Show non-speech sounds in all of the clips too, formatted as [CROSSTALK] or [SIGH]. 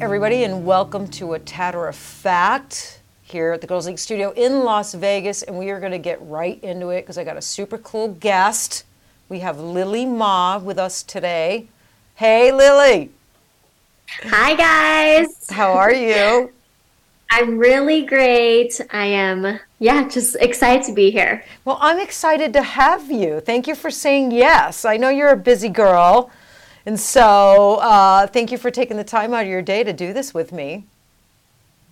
Everybody, and welcome to a Tatter-a-fact here at the Girls League Studio in Las Vegas. And we are going to get right into it because I got a super cool guest. We have Lili Ma with us today. Hey, Lili. Hi, guys. How are you? [LAUGHS] I'm really great. I am, yeah, just excited to be here. Well, I'm excited to have you. Thank you for saying yes. I know you're a busy girl. And so, uh, thank you for taking the time out of your day to do this with me.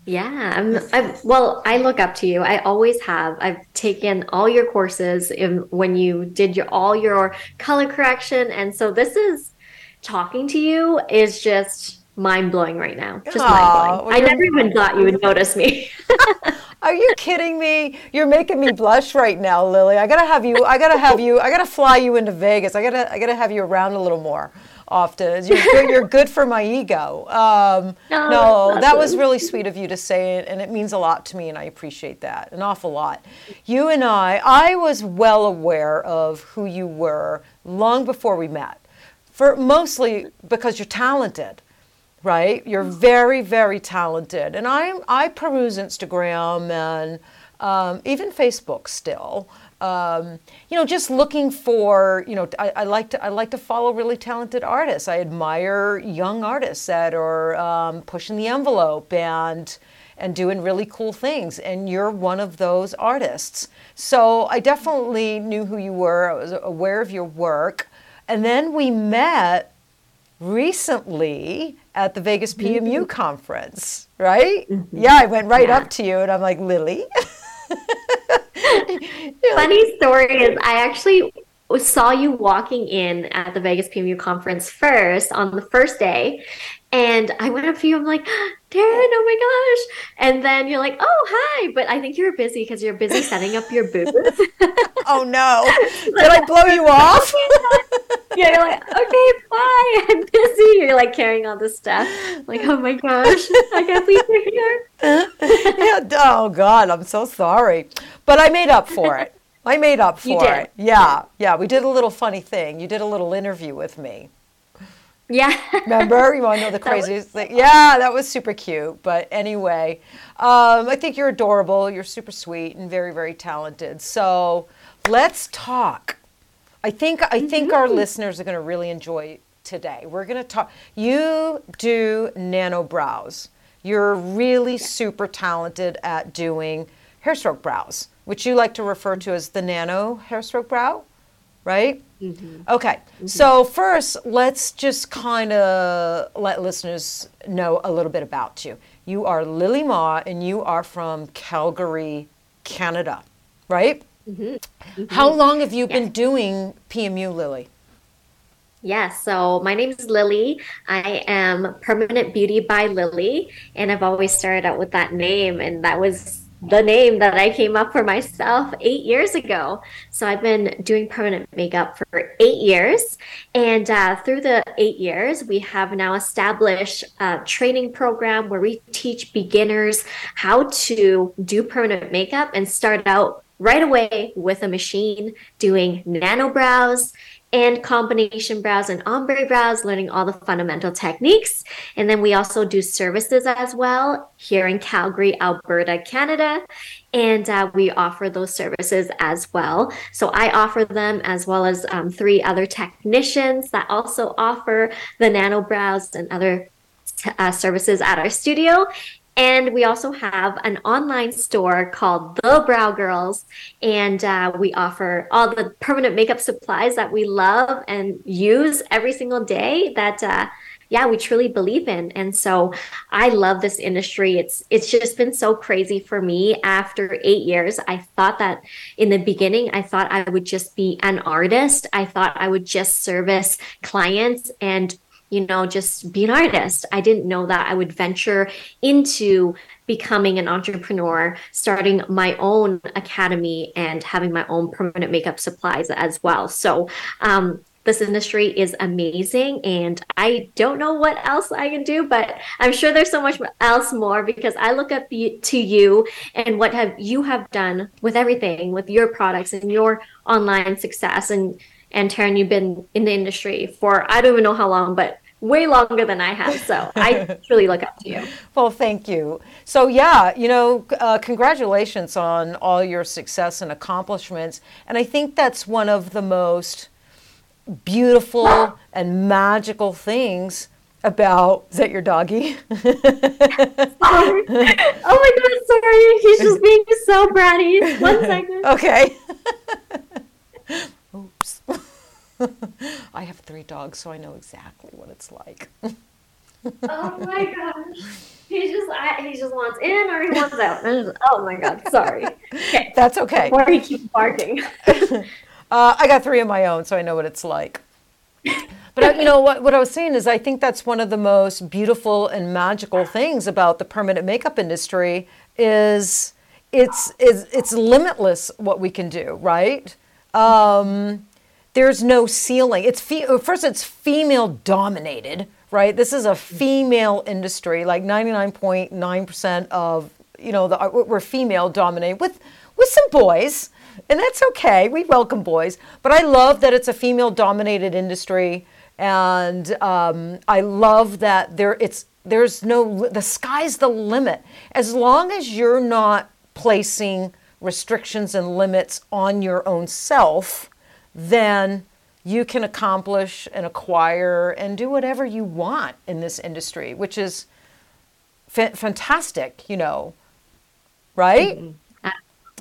Yeah, I'm, I'm, well, I look up to you. I always have. I've taken all your courses in, when you did your all your color correction, and so this is talking to you is just mind blowing right now. Just mind blowing. I never even thought you would notice me. [LAUGHS] Are you kidding me? You're making me blush right now, Lili. I gotta have you. I gotta have you. I gotta fly you into Vegas. I gotta. I gotta have you around a little more often. You're good, you're good for my ego. Um, [LAUGHS] no, no that was really sweet of you to say it, and it means a lot to me, and I appreciate that an awful lot. You and I, I was well aware of who you were long before we met, for mostly because you're talented. Right, you're very, very talented, and I I peruse Instagram and um, even Facebook still, um, you know, just looking for, you know, I, I, like to I like to follow really talented artists. I admire young artists that are um, pushing the envelope and and doing really cool things. And you're one of those artists. So I definitely knew who you were. I was aware of your work. And then we met recently at the Vegas PMU mm-hmm. conference, right? Mm-hmm. Yeah, I went right yeah. up to you and I'm like, Lili. [LAUGHS] [LAUGHS] Funny story is, I actually saw you walking in at the Vegas PMU conference first on the first day. And I went up to you, I'm like, [GASPS] Teryn, oh my gosh. And then you're like, oh, hi. But I think you're busy because you're busy setting up your booth. [LAUGHS] oh, no. [LAUGHS] Did I blow you off? [LAUGHS] yeah, you're like, okay, bye. [LAUGHS] I'm busy. You're like carrying all this stuff. like, oh my gosh, I can't believe you're here. [LAUGHS] yeah, oh, God, I'm so sorry. But I made up for it. I made up for it. Yeah, yeah. We did a little funny thing. You did a little interview with me. Yeah. Remember? You want to know the craziest thing? Yeah, that was super cute. But anyway, um, I think you're adorable. You're super sweet and very, very talented. So let's talk. I think I think mm-hmm. our listeners are going to really enjoy today. We're going to talk. You do nano brows. You're really super talented at doing hairstroke brows, which you like to refer to as the nano hairstroke brow right? Mm-hmm. Okay. Mm-hmm. So first, let's just kind of let listeners know a little bit about you. You are Lili Ma, and you are from Calgary, Canada, right? Mm-hmm. mm-hmm. How long have you yes. been doing PMU, Lili? Yes, so my name is Lili. I am Permanent Beauty by Lili, and I've always started out with that name, and that was the name that I came up for myself eight years ago. So I've been doing permanent makeup for eight years. And uh, through the eight years, we have now established a training program where we teach beginners how to do permanent makeup and start out right away with a machine doing nano brows and combination brows and ombre brows, learning all the fundamental techniques. And then we also do services as well here in Calgary, Alberta, Canada. And uh, we offer those services as well. So I offer them as well as um, three other technicians that also offer the nano brows and other uh, services at our studio. And we also have an online store called The Brow Girls. And uh, we offer all the permanent makeup supplies that we love and use every single day that, uh, yeah, we truly believe in. And so I love this industry. It's it's just been so crazy for me after 8 years. I thought that in the beginning I thought I would just be an artist. I thought I would just service clients and you know, just be an artist. I didn't know that I would venture into becoming an entrepreneur, starting my own academy and having my own permanent makeup supplies as well. So, um, this industry is amazing and I don't know what else I can do, but I'm sure there's so much else more because I look up to you and what have you have done with everything, with your products and your online success and and Teryn, you've been in the industry for I don't even know how long, but way longer than I have. So [LAUGHS] I truly look up to you. Well, thank you. So, yeah, you know, uh, congratulations on all your success and accomplishments. And I think that's one of the most beautiful and magical things about is that your doggy? sorry. [LAUGHS] Oh my god, sorry. He's just being so bratty. One second. [LAUGHS] Okay. [LAUGHS] I have three dogs, so I know exactly what it's like. oh my [LAUGHS] gosh. He just I, he just wants in or he wants out. Just, oh my god, sorry. Okay. That's okay. Before he keeps barking. [LAUGHS] uh, I got three of my own, so I know what it's like. But you know what? What I was saying is, I think that's one of the most beautiful and magical things about the permanent makeup industry is it's it's, it's limitless what we can do, right? Um, there's no ceiling. It's fe- first, it's female dominated, right? This is a female industry. Like 99.9% of you know the, uh, we're female dominated with with some boys, and that's okay. We welcome boys, but I love that it's a female dominated industry, and um, I love that there it's there's no the sky's the limit as long as you're not placing restrictions and limits on your own self then you can accomplish and acquire and do whatever you want in this industry, which is fa- fantastic, you know, right? Mm-hmm.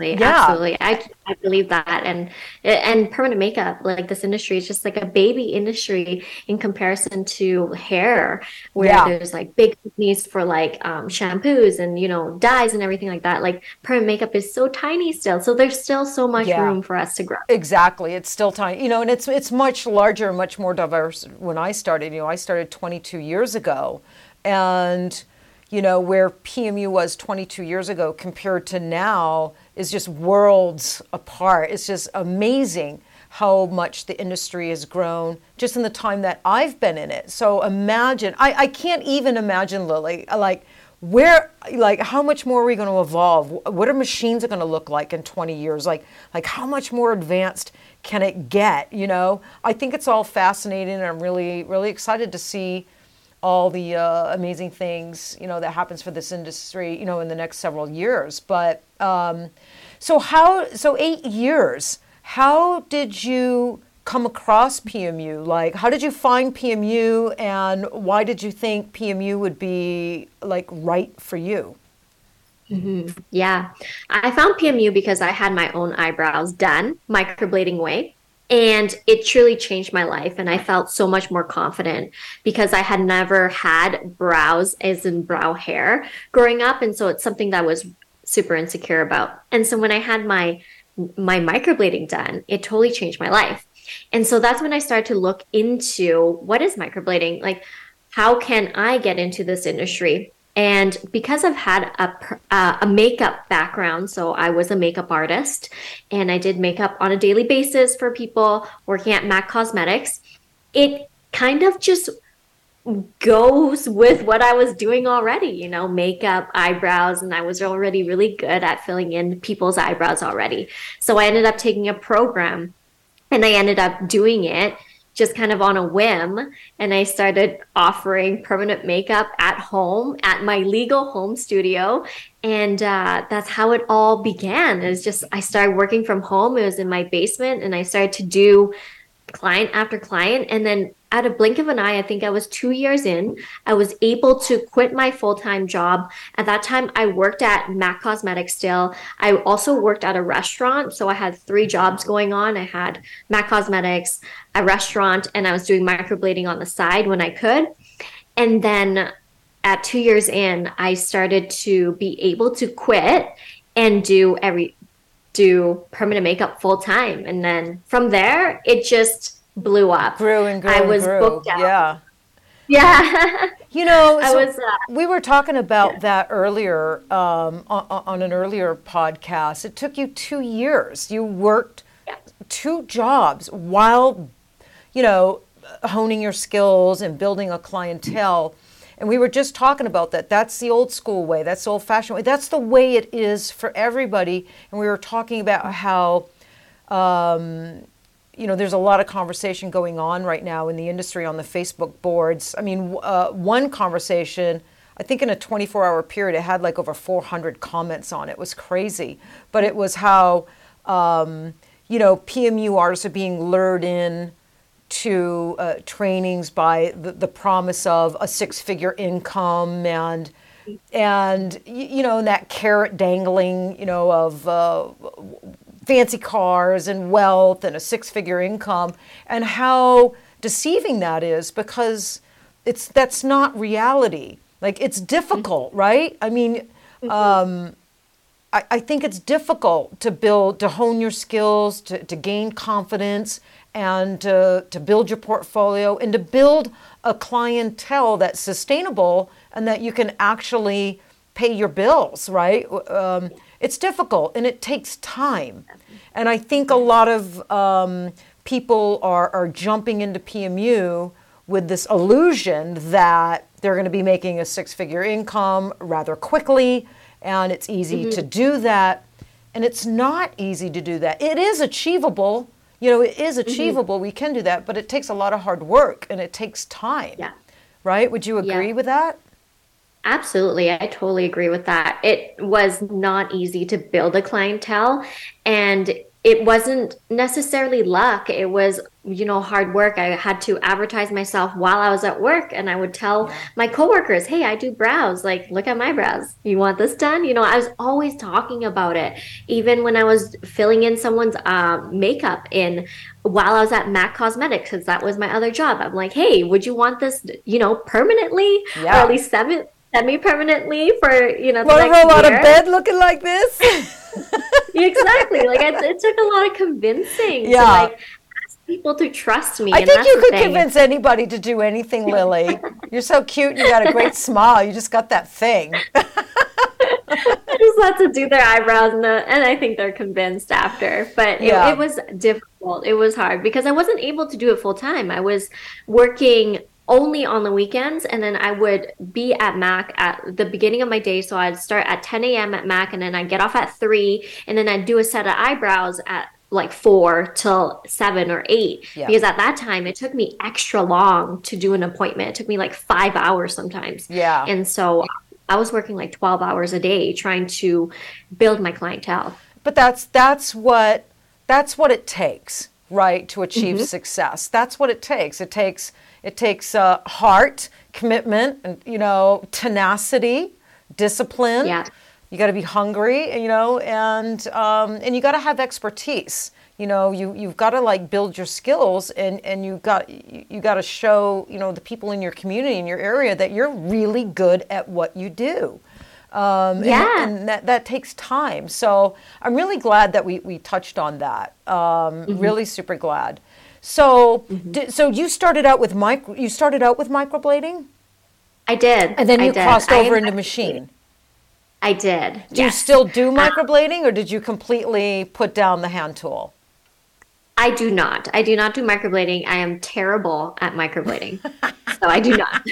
Absolutely, yeah. absolutely. I, I believe that, and and permanent makeup, like this industry, is just like a baby industry in comparison to hair, where yeah. there's like big companies for like um, shampoos and you know dyes and everything like that. Like permanent makeup is so tiny still, so there's still so much yeah. room for us to grow. Exactly, it's still tiny, you know, and it's it's much larger, much more diverse. When I started, you know, I started 22 years ago, and you know where PMU was 22 years ago compared to now is just worlds apart. It's just amazing how much the industry has grown just in the time that I've been in it. So imagine, I, I can't even imagine, Lili, like where, like how much more are we going to evolve? What are machines are going to look like in 20 years? Like, like how much more advanced can it get? You know, I think it's all fascinating, and I'm really, really excited to see all the uh, amazing things you know that happens for this industry you know in the next several years. But um, so how so eight years how did you come across pmu like how did you find pmu and why did you think pmu would be like right for you? Mm-hmm. yeah. I found pmu because i had my own eyebrows done microblading way and it truly changed my life. And I felt so much more confident because I had never had brows, as in brow hair, growing up. And so it's something that I was super insecure about. And so when I had my my microblading done, it totally changed my life. And so that's when I started to look into what is microblading? Like, how can I get into this industry? And because I've had a, uh, a makeup background, so I was a makeup artist and I did makeup on a daily basis for people working at MAC Cosmetics, it kind of just goes with what I was doing already, you know, makeup, eyebrows, and I was already really good at filling in people's eyebrows already. So I ended up taking a program and I ended up doing it just kind of on a whim. And I started offering permanent makeup at home at my legal home studio. And uh, that's how it all began. Is just I started working from home. It was in my basement, and I started to do client after client. And then at a blink of an eye, I think I was two years in, I was able to quit my full time job. At that time, I worked at MAC Cosmetics still. I also worked at a restaurant. So I had three jobs going on. I had MAC Cosmetics, a restaurant, and I was doing microblading on the side when I could. And then at two years in, I started to be able to quit and do every do permanent makeup full time. And then from there, it just blew up. Grew and grew. I was grew. booked out. Yeah. Yeah. [LAUGHS] you know, so was, uh, we were talking about yeah. that earlier um, on, on, an earlier podcast. It took you two years. You worked yeah. two jobs while, you know, honing your skills and building a clientele. And we were just talking about that. That's the old school way. That's the old fashioned way. That's the way it is for everybody. And we were talking about how, um, you know, there's a lot of conversation going on right now in the industry on the Facebook boards. I mean, uh, one conversation, I think in a 24 hour period, it had like over 400 comments on it. It was crazy. But it was how, um, you know, PMU artists are being lured in to uh, trainings by the, the promise of a six figure income and and you know that carrot dangling you know of uh, fancy cars and wealth and a six figure income and how deceiving that is because it's that's not reality like it's difficult mm-hmm. right i mean mm-hmm. um, I, I, think it's difficult to build to hone your skills to, to gain confidence and to, to build your portfolio and to build a clientele that's sustainable and that you can actually pay your bills, right? Um, it's difficult and it takes time. And I think a lot of um, people are, are jumping into PMU with this illusion that they're going to be making a six figure income rather quickly and it's easy mm-hmm. to do that. And it's not easy to do that. It is achievable, you know, it is mm-hmm. achievable. Mm-hmm. We can do that, but it takes a lot of hard work and it takes time. Yeah. Right? Would you agree yeah. with that? Absolutely. I totally agree with that. It was not easy to build a clientele and it wasn't necessarily luck. It was, you know, hard work. I had to advertise myself while I was at work and I would tell my coworkers, "Hey, I do brows. Like, look at my brows. You want this done?" You know, I was always talking about it. Even when I was filling in someone's uh, makeup in while I was at MAC Cosmetics cuz that was my other job. I'm like, "Hey, would you want this, you know, permanently yeah. or at least seven semi permanently for you know. Want to roll out of bed looking like this? [LAUGHS] exactly. Like it, it, took a lot of convincing. Yeah. To, like, ask people to trust me. I think you could convince anybody to do anything, [LAUGHS] Lili. You're so cute. You got a great smile. You just got that thing. [LAUGHS] I just let to do their eyebrows, and, the, and I think they're convinced after. But it, yeah. it was difficult. It was hard because I wasn't able to do it full time. I was working only on the weekends and then i would be at mac at the beginning of my day. So i'd start at 10 a.m at mac and then i'd get off at 3 and then i'd do a set of eyebrows at like 4 till 7 or 8 yeah. because at that time it took me extra long to do an appointment. It took me like 5 hours sometimes. Yeah. And so i was working like 12 hours a day trying to build my clientele. But that's that's what that's what it takes right to achieve mm-hmm. success that's what it takes it takes it takes uh, heart, commitment, and you know, tenacity, discipline. Yeah. You got to be hungry, you know, and um, and you got to have expertise. You know, you you've got to like build your skills, and and you got you, you got to show you know the people in your community in your area that you're really good at what you do. Um, yeah. And, and, that, that takes time. So I'm really glad that we, we touched on that. Um, mm-hmm. Really super glad. So, mm-hmm. did, so you started out with micro. You started out with microblading. I did, and then you did. crossed over I, into machine. I did. Do yes. you still do uh, microblading, or did you completely put down the hand tool? I do not. I do not do microblading. I am terrible at microblading, [LAUGHS] so I do not.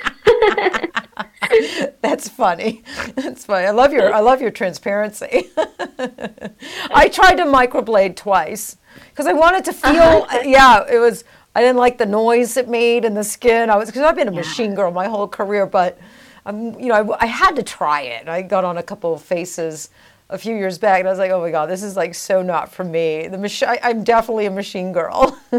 [LAUGHS] [LAUGHS] That's funny. That's funny. I love your I love your transparency. [LAUGHS] I tried to microblade twice because I wanted to feel. Uh-huh. Yeah, it was. I didn't like the noise it made in the skin. I was because I've been a yeah. machine girl my whole career, but um, you know, I, I, had to try it. I got on a couple of faces a few years back, and I was like, oh my god, this is like so not for me. The machine. I'm definitely a machine girl. [LAUGHS]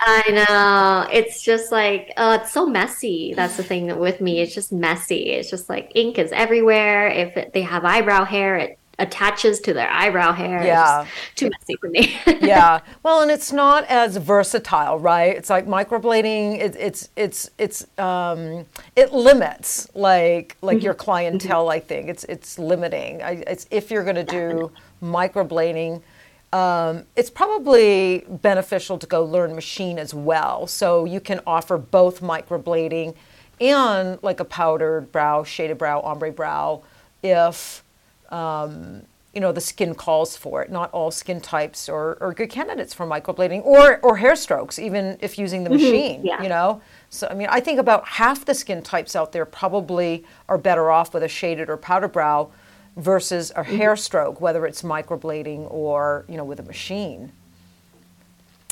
I know. It's just like, oh, it's so messy. That's the thing with me. It's just messy. It's just like ink is everywhere. If it, they have eyebrow hair, it attaches to their eyebrow hair. Yeah. too messy for me. [LAUGHS] yeah. Well, and it's not as versatile, right? It's like microblading. It, it's it's it's um, it limits like like your mm-hmm. clientele. Mm-hmm. I think it's it's limiting. I, it's if you're going to do microblading. Um, it's probably beneficial to go learn machine as well. So you can offer both microblading and like a powdered brow, shaded brow, ombre brow, if um, you know the skin calls for it. Not all skin types are, are good candidates for microblading or or hair strokes, even if using the mm-hmm. machine. Yeah. You know, so I mean, I think about half the skin types out there probably are better off with a shaded or powder brow versus a mm-hmm. hair stroke, whether it's microblading or you know with a machine.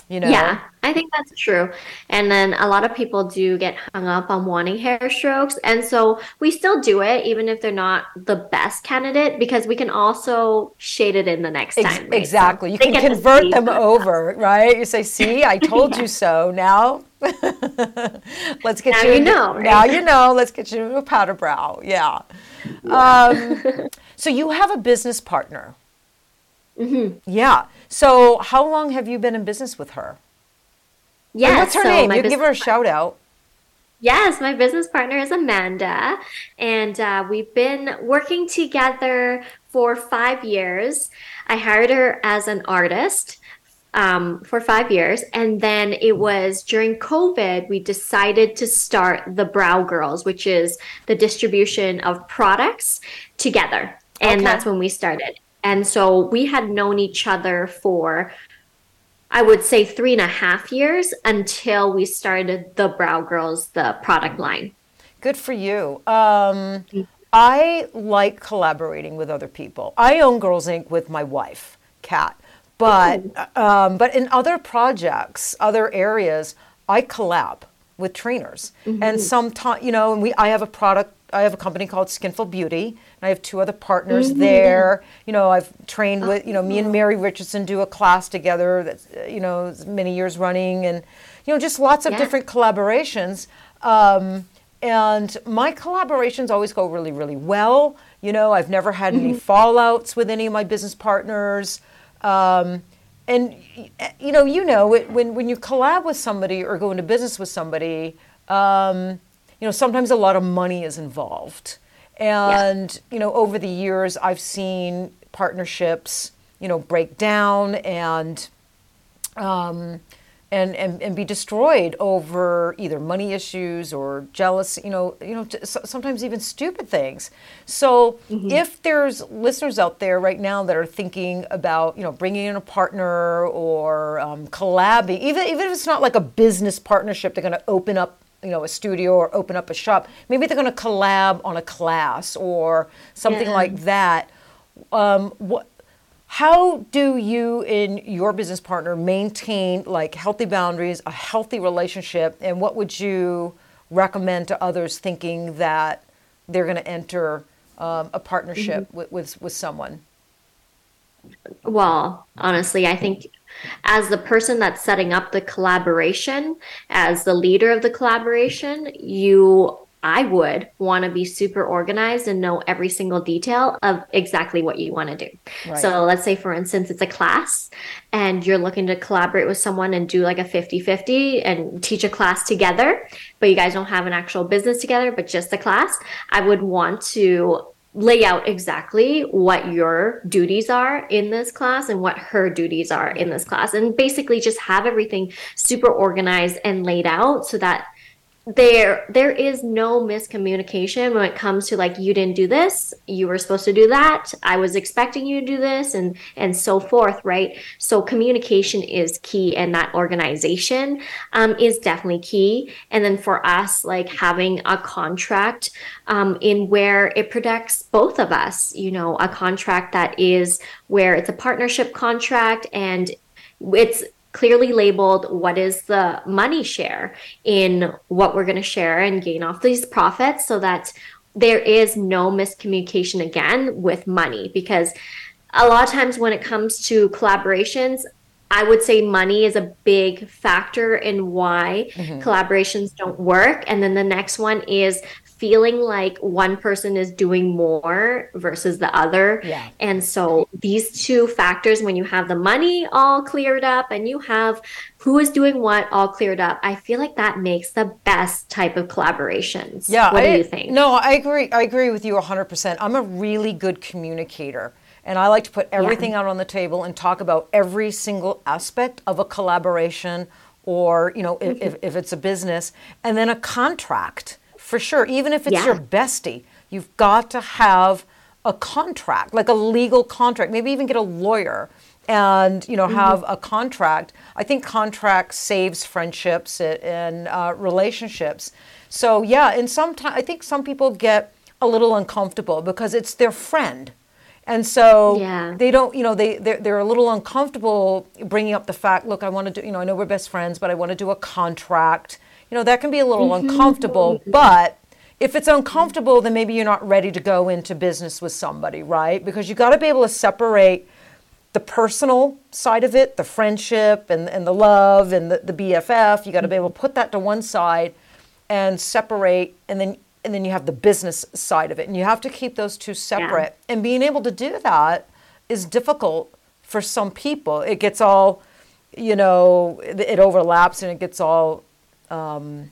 You know? Yeah i think that's true. And then a lot of people do get hung up on wanting hair strokes. And so we still do it even if they're not the best candidate because we can also shade it in the next Ex- time right? exactly. So you can convert them over right? You say see i [LAUGHS] told yeah. you so. Now [LAUGHS] let's get now you, you know right? now you know. Let's get you a powder brow. Yeah, yeah. Um, so you have a business partner mm-hmm. yeah so, how long have you been in business with her? Yeah. what's her so name? You give her a shout out. Yes, my business partner is Amanda, and uh, we've been working together for five years. I hired her as an artist um, for five years, and then it was during COVID we decided to start the Brow Girls, which is the distribution of products together, and okay. that's when we started. And so we had known each other for, I would say, three and a half years until we started the Brow Girls, the product line. Good for you. Um, I like collaborating with other people. I own Girlz Ink. with my wife, Kat. But, um, but in other projects, other areas, I collab with trainers. Mm-hmm. And sometimes, you know, and we, I have a product I have a company called Skinful Beauty, I have two other partners mm-hmm. there. You know, I've trained with, you know, me and Mary Richardson do a class together that's, uh, you know, many years running, and, you know, just lots of yeah. different collaborations. Um, and my collaborations always go really, really well. You know, I've never had mm-hmm. any fallouts with any of my business partners. Um, and you know, you know, it, when when you collab with somebody or go into business with somebody, um, you know, sometimes a lot of money is involved. And, yeah. you know, over the years, I've seen partnerships, you know, break down and, um, and, and, and be destroyed over either money issues or jealousy, you know, you know, sometimes even stupid things. So mm-hmm. if there's listeners out there right now that are thinking about, you know, bringing in a partner or um, collabing, even, even if it's not like a business partnership, they're going to open up you know a studio or open up a shop maybe they're going to collab on a class or something yeah. like that um, what how do you and your business partner maintain like healthy boundaries a healthy relationship and what would you recommend to others thinking that they're going to enter um, a partnership mm-hmm. with, with, with someone well honestly i think as the person that's setting up the collaboration, as the leader of the collaboration, you I would want to be super organized and know every single detail of exactly what you want to do. Right. So let's say, for instance, it's a class and you're looking to collaborate with someone and do like a 50 50 and teach a class together, but you guys don't have an actual business together, but just a class. I would want to lay out exactly what your duties are in this class and what her duties are in this class and basically just have everything super organized and laid out so that there there is no miscommunication when it comes to like you didn't do this you were supposed to do that i was expecting you to do this and and so forth right? So communication is key and that organization um, is definitely key. And then for us like having a contract um, in where it protects both of us you know a contract that is where it's a partnership contract and it's clearly labeled what is the money share in what we're going to share and gain off these profits so that there is no miscommunication again with money because a lot of times when it comes to collaborations I would say money is a big factor in why mm-hmm. collaborations don't work. And then the next one is feeling like one person is doing more versus the other. Yeah. And so these two factors, when you have the money all cleared up and you have who is doing what all cleared up, I feel like that makes the best type of collaborations. Yeah. What I, do you think? No, I agree. I agree with you 100%. I'm a really good communicator. And I like to put everything yeah. out on the table and talk about every single aspect of a collaboration or, you know, mm-hmm. if, if it's a business, and then a contract for sure. Even if it's yeah. your bestie, you've got to have a contract, like a legal contract. Maybe even get a lawyer and you know mm-hmm. have a contract. I think contract saves friendships and uh, relationships. So yeah, and sometimes I think some people get a little uncomfortable because it's their friend And so Yeah. they don't, you know, they they're, they're a little uncomfortable bringing up the fact. Look, I want to do, you know, I know we're best friends, but I want to do a contract. You know, that can be a little mm-hmm. uncomfortable. But if it's uncomfortable, then maybe you're not ready to go into business with somebody, right? Because you got to be able to separate the personal side of it, the friendship and, and the love and the, the BFF. You got to be able to put that to one side and separate, and then and then you have the business side of it, and you have to keep those two separate. And being able to do that is difficult for some people. It gets all, you know, it overlaps and it gets all, um,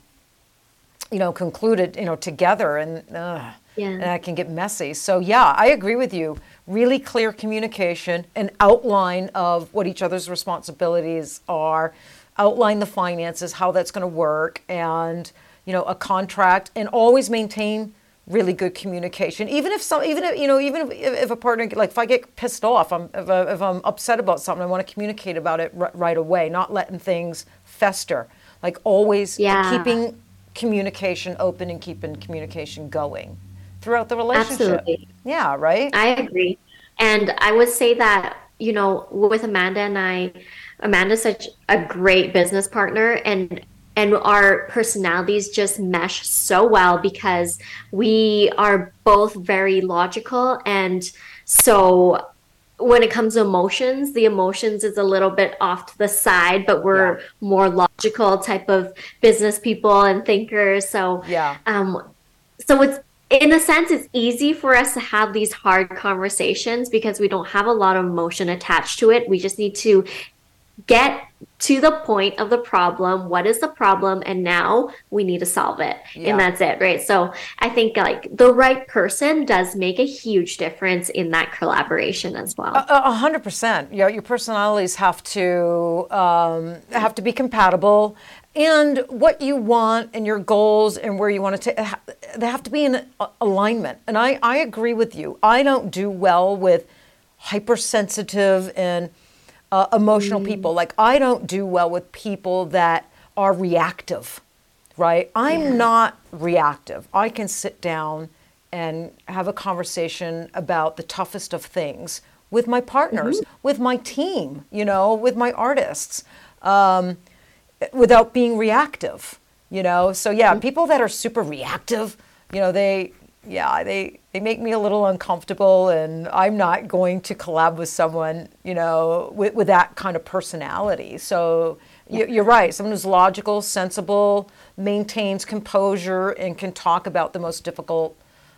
you know, concluded, you know, together, and uh, Yeah. and that can get messy. So yeah, I agree with you. Really clear communication, an outline of what each other's responsibilities are, outline the finances, how that's going to work, and you know, a contract, and always maintain really good communication. Even if some, even if you know, even if, if a partner, like if I get pissed off, I'm, if, I, if I'm upset about something, I want to communicate about it r- right away, not letting things fester. Like always Yeah. keeping communication open and keeping communication going throughout the relationship. Absolutely. Yeah, right? I agree. And I would say that, you know, with Amanda and I, Amanda's such a great business partner and and our personalities just mesh so well because we are both very logical and so when it comes to emotions, the emotions is a little bit off to the side, but we're Yeah. more logical type of business people and thinkers. So Yeah. um, so it's in a sense it's easy for us to have these hard conversations because we don't have a lot of emotion attached to it we just need to get to the point of the problem what is the problem and now we need to solve it Yeah. and that's it right so i think like the right person does make a huge difference in that collaboration as well A hundred percent. You know, your personalities have to um, have to be compatible, and what you want and your goals and where you want to take, they have to be in alignment. And I, I agree with you. I don't do well with hypersensitive and uh, emotional people. Like I don't do well with people that are reactive. Right? I'm Yeah. not reactive. I can sit down and have a conversation about the toughest of things with my partners, with my team, you know, with my artists, um, without being reactive, you know. So yeah, people that are super reactive, you know, they yeah, they they make me a little uncomfortable, and I'm not going to collab with someone, you know, with, with that kind of personality. So you- you're right. Someone who's logical, sensible, maintains composure, and can talk about the most difficult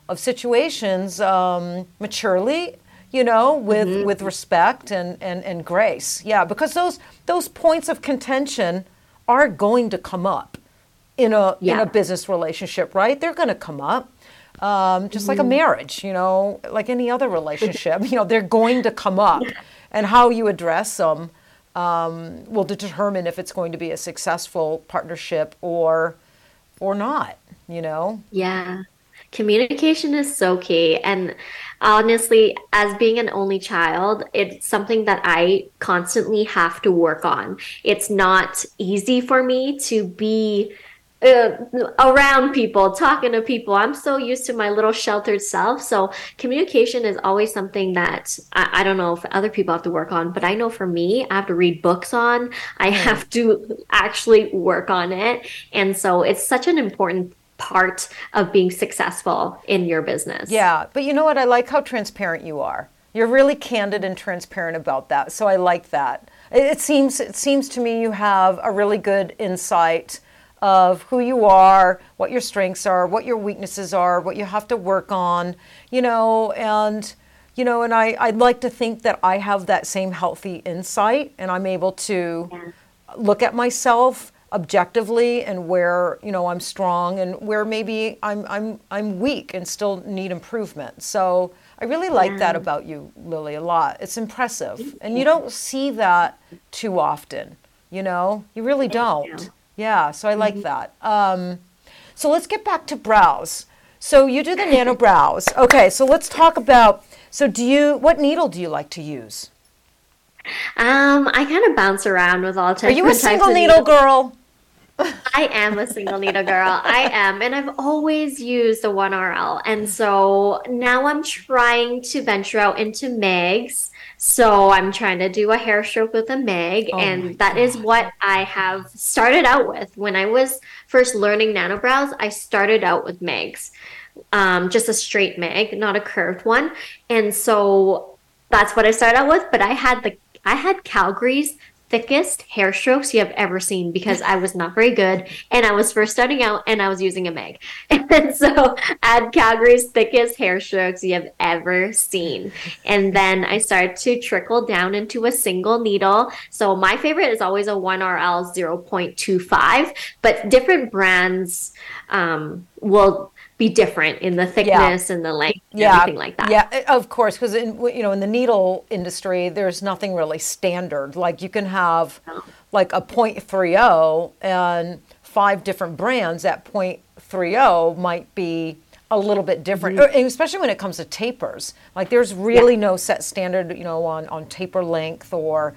of situations um, maturely, you know, with with respect and, and and grace. Yeah, because those those points of contention are going to come up in a in a business relationship, right? They're going to come up. Um, just like a marriage, you know, like any other relationship, [LAUGHS] you know, they're going to come up, and how you address them um, will determine if it's going to be a successful partnership or or not. You know, Yeah. Communication is so key. And honestly, as being an only child, it's something that I constantly have to work on. It's not easy for me to be uh, around people, talking to people. I'm so used to my little sheltered self. So communication is always something that I, I don't know if other people have to work on, but I know for me, I have to read books on. I have to actually work on it. And so it's such an important part of being successful in your business. Yeah, but you know what? I like how transparent you are. You're really candid and transparent about that. So I like that. It, it seems it seems to me you have a really good insight of who you are, what your strengths are, what your weaknesses are, what you have to work on, you know, and you know, and I, I'd like to think that I have that same healthy insight and I'm able to Yeah. look at myself objectively and where you know I'm strong and where maybe I'm I'm I'm weak and still need improvement. So I really like that about you, Lili, a lot. It's impressive, and you don't see that too often. You know, you really don't. you. Yeah, so I like that. Um, so let's get back to brows. So you do the nano [LAUGHS] brows. Okay, so let's talk about. So do you? What needle do you like to use? Um, I kind of bounce around with all types. Are you a single needle girl? I am a single needle girl. I am. And I've always used a 1RL. And so now I'm trying to venture out into mags. So I'm trying to do a hair stroke with a mag. Oh and that is what I have started out with. When I was first learning nano brows, I started out with mags. Um, just a straight mag, not a curved one. And so that's what I started out with. But I had the I had Calgary's thickest hair strokes you have ever seen because I was not very good and I was first starting out and I was using a mag. [LAUGHS] And so had Calgary's thickest hair strokes you have ever seen. And then I started to trickle down into a single needle. So my favorite is always a 1RL 0.25, but different brands um, will be different in the thickness and the length and yeah, everything like that. Yeah, of course, because in you know in the needle industry, there's nothing really standard. Like you can have like a .30 and five different brands That .30 might be a little bit different, Mm-hmm. especially when it comes to tapers. Like there's really no set standard, you know, on on taper length or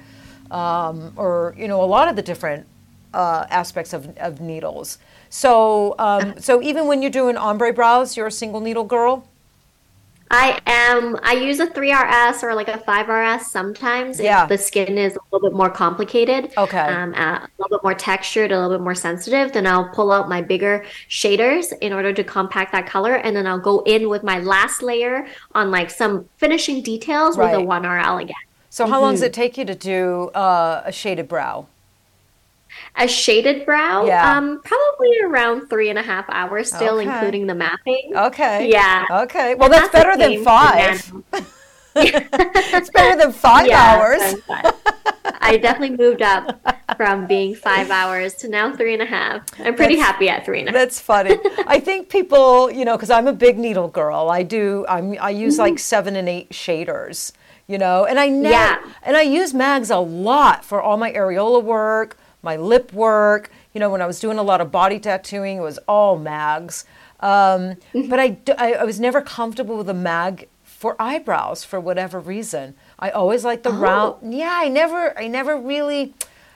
um, or you know a lot of the different uh, aspects of, of needles. So um, so even when you're doing ombre brows, you're a single needle girl. I am. I use a 3RS or like a 5RS sometimes Yeah. if the skin is a little bit more complicated. Okay. Um, uh, a little bit more textured, a little bit more sensitive. Then I'll pull out my bigger shaders in order to compact that color, and then I'll go in with my last layer on like some finishing details with a 1RL again. So how long does it take you to do uh, a shaded brow? A shaded brow, Yeah. um, probably around three and a half hours, still Okay. including the mapping. Okay. Yeah. Okay. Well, And that's, better than five. [LAUGHS] It's better than [LAUGHS] five Yeah, hours. [LAUGHS] I definitely moved up from being five hours to now three and a half. I'm pretty That's- happy at three and a half. That's funny. I think people, you know, because I'm a big needle girl. I do. I'm. I use like seven and eight shaders. You know, and I never. Yeah. And I use mags a lot for all my areola work, my lip work. You know, when I was doing a lot of body tattooing, it was all mags. Um, but I was never comfortable with a mag for eyebrows for whatever reason. I always liked the round. Yeah, I never. I never really.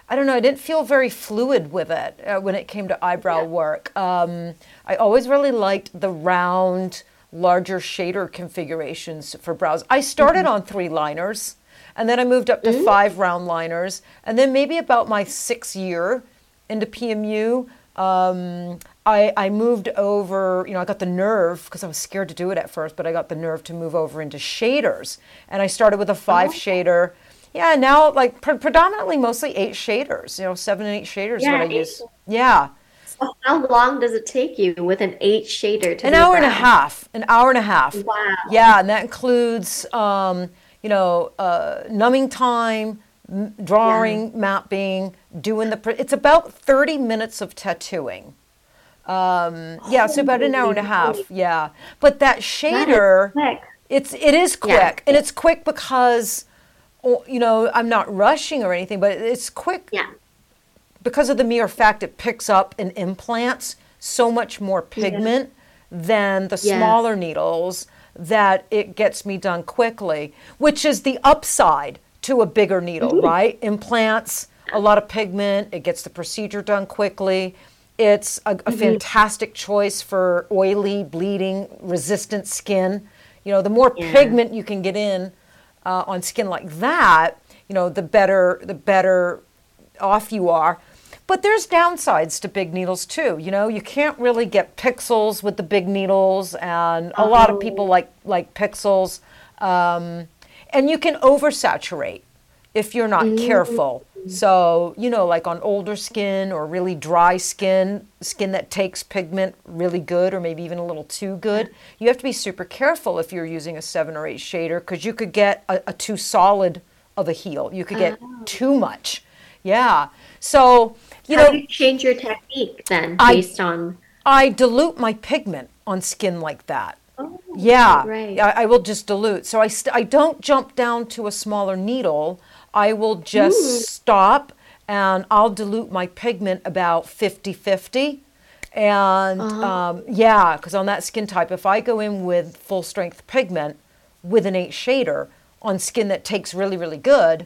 I don't know. I didn't feel very fluid with it uh, when it came to eyebrow work. Um, I always really liked the round, larger shader configurations for brows. I started on three liners, and then I moved up to five round liners, and then maybe about my sixth year into PMU. Um, I, I moved over, you know, I got the nerve because I was scared to do it at first, but I got the nerve to move over into shaders. And I started with a five shader. Yeah, now like pre- predominantly mostly eight shaders, you know, seven and eight shaders is Yeah, what I eight. use. Yeah. So how long does it take you with an eight shader to An hour and a half. An hour and a half. Wow. Yeah, and that includes, um, you know, uh, numbing time, m- drawing, mapping, doing the. Pr- it's about thirty minutes of tattooing. Um, yeah, so about an hour and a half. Yeah, but that shader, it's it is quick, Yeah. and it's quick because, oh, you know, I'm not rushing or anything, but it's quick Yeah. because of the mere fact it picks up and implants so much more pigment than the Yes. smaller needles that it gets me done quickly, which is the upside to a bigger needle, right? Implants a lot of pigment, it gets the procedure done quickly. It's a, a fantastic choice for oily, bleeding, resistant skin. You know, the more Yeah. pigment you can get in uh, on skin like that, you know, the better the better off you are. But there's downsides to big needles too. You know, you can't really get pixels with the big needles, and a lot of people like like pixels, um, and you can oversaturate if you're not careful. So you know, like on older skin or really dry skin, skin that takes pigment really good, or maybe even a little too good, you have to be super careful if you're using a seven or eight shader because you could get a, a too solid of a heal. You could get too much. Yeah. So you How know, do you change your technique then I- based on I dilute my pigment on skin like that. Oh, Yeah, right. I, I will just dilute. So I, st- I don't jump down to a smaller needle. I will just stop and I'll dilute my pigment about 50 50. And um, yeah, because on that skin type, if I go in with full strength pigment with an eight shader on skin that takes really, really good,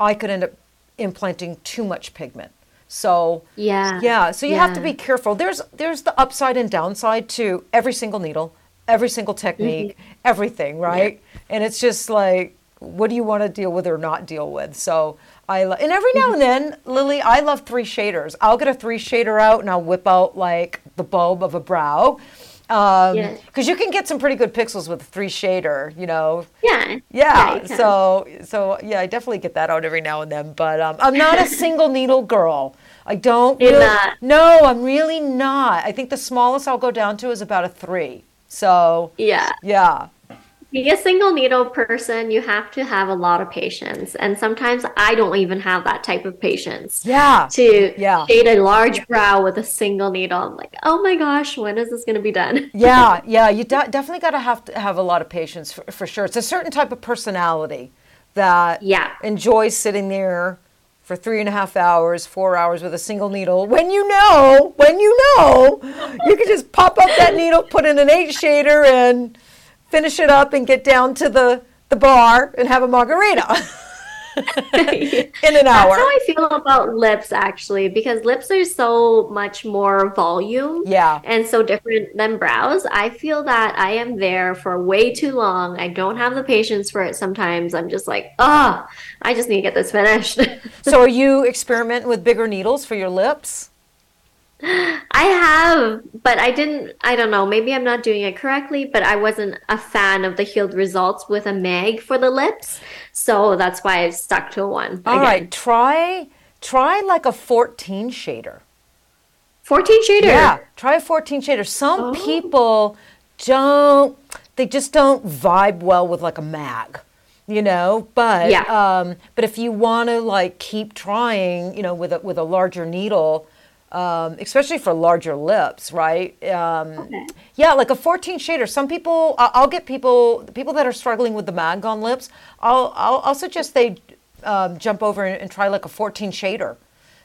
I could end up implanting too much pigment. So Yeah. yeah, so you have to be careful. There's there's the upside and downside to every single needle, every single technique, mm-hmm. everything, right? And it's just like what do you want to deal with or not deal with? So I lo- and every now and mm-hmm. then, Lili, I love three shaders. I'll get a three shader out and I'll whip out like the bulb of a brow. Um, Yeah. because you can get some pretty good pixels with three shader, you know. Yeah. Yeah. can. so so yeah, I definitely get that out every now and then. But um, I'm not a [LAUGHS] single needle girl. I don't. You're really- not? No, I'm really not. I think the smallest I'll go down to is about a three. So Yeah. yeah, Be a single needle person, you have to have a lot of patience. And sometimes I don't even have that type of patience. yeah, To Yeah. shade a large brow with a single needle. I'm like, oh my gosh, when is this going to be done? [LAUGHS] yeah, yeah. You de- definitely got to have to have a lot of patience for, for sure. It's a certain type of personality that Yeah. enjoys sitting there for three and a half hours, four hours with a single needle. When you know, when you know, you can just pop up that needle, put in an eight shader, and finish it up and get down to the, the bar and have a margarita [LAUGHS] in an That's hour. how I feel about lips, actually, because lips are so much more volume Yeah. and so different than brows. I feel that I am there for way too long. I don't have the patience for it sometimes. I'm just like, oh, I just need to get this finished. [LAUGHS] So, are you experimenting with bigger needles for your lips? I have, but I didn't, I don't know, maybe I'm not doing it correctly, but I wasn't a fan of the healed results with a mag for the lips. So that's why I stuck to one. All again. right, try try like a 14 shader. 14 shader. Yeah, try a 14 shader. Some Oh. people don't, they just don't vibe well with like a mag, you know. But Yeah. um, but if you want to like keep trying, you know, with a with a larger needle, um, especially for larger lips, right? Um, Okay. yeah, like a 14 shader. Some people, I'll get people, people that are struggling with the mag on lips. I'll I'll, I'll suggest they um, jump over and, and try like a 14 shader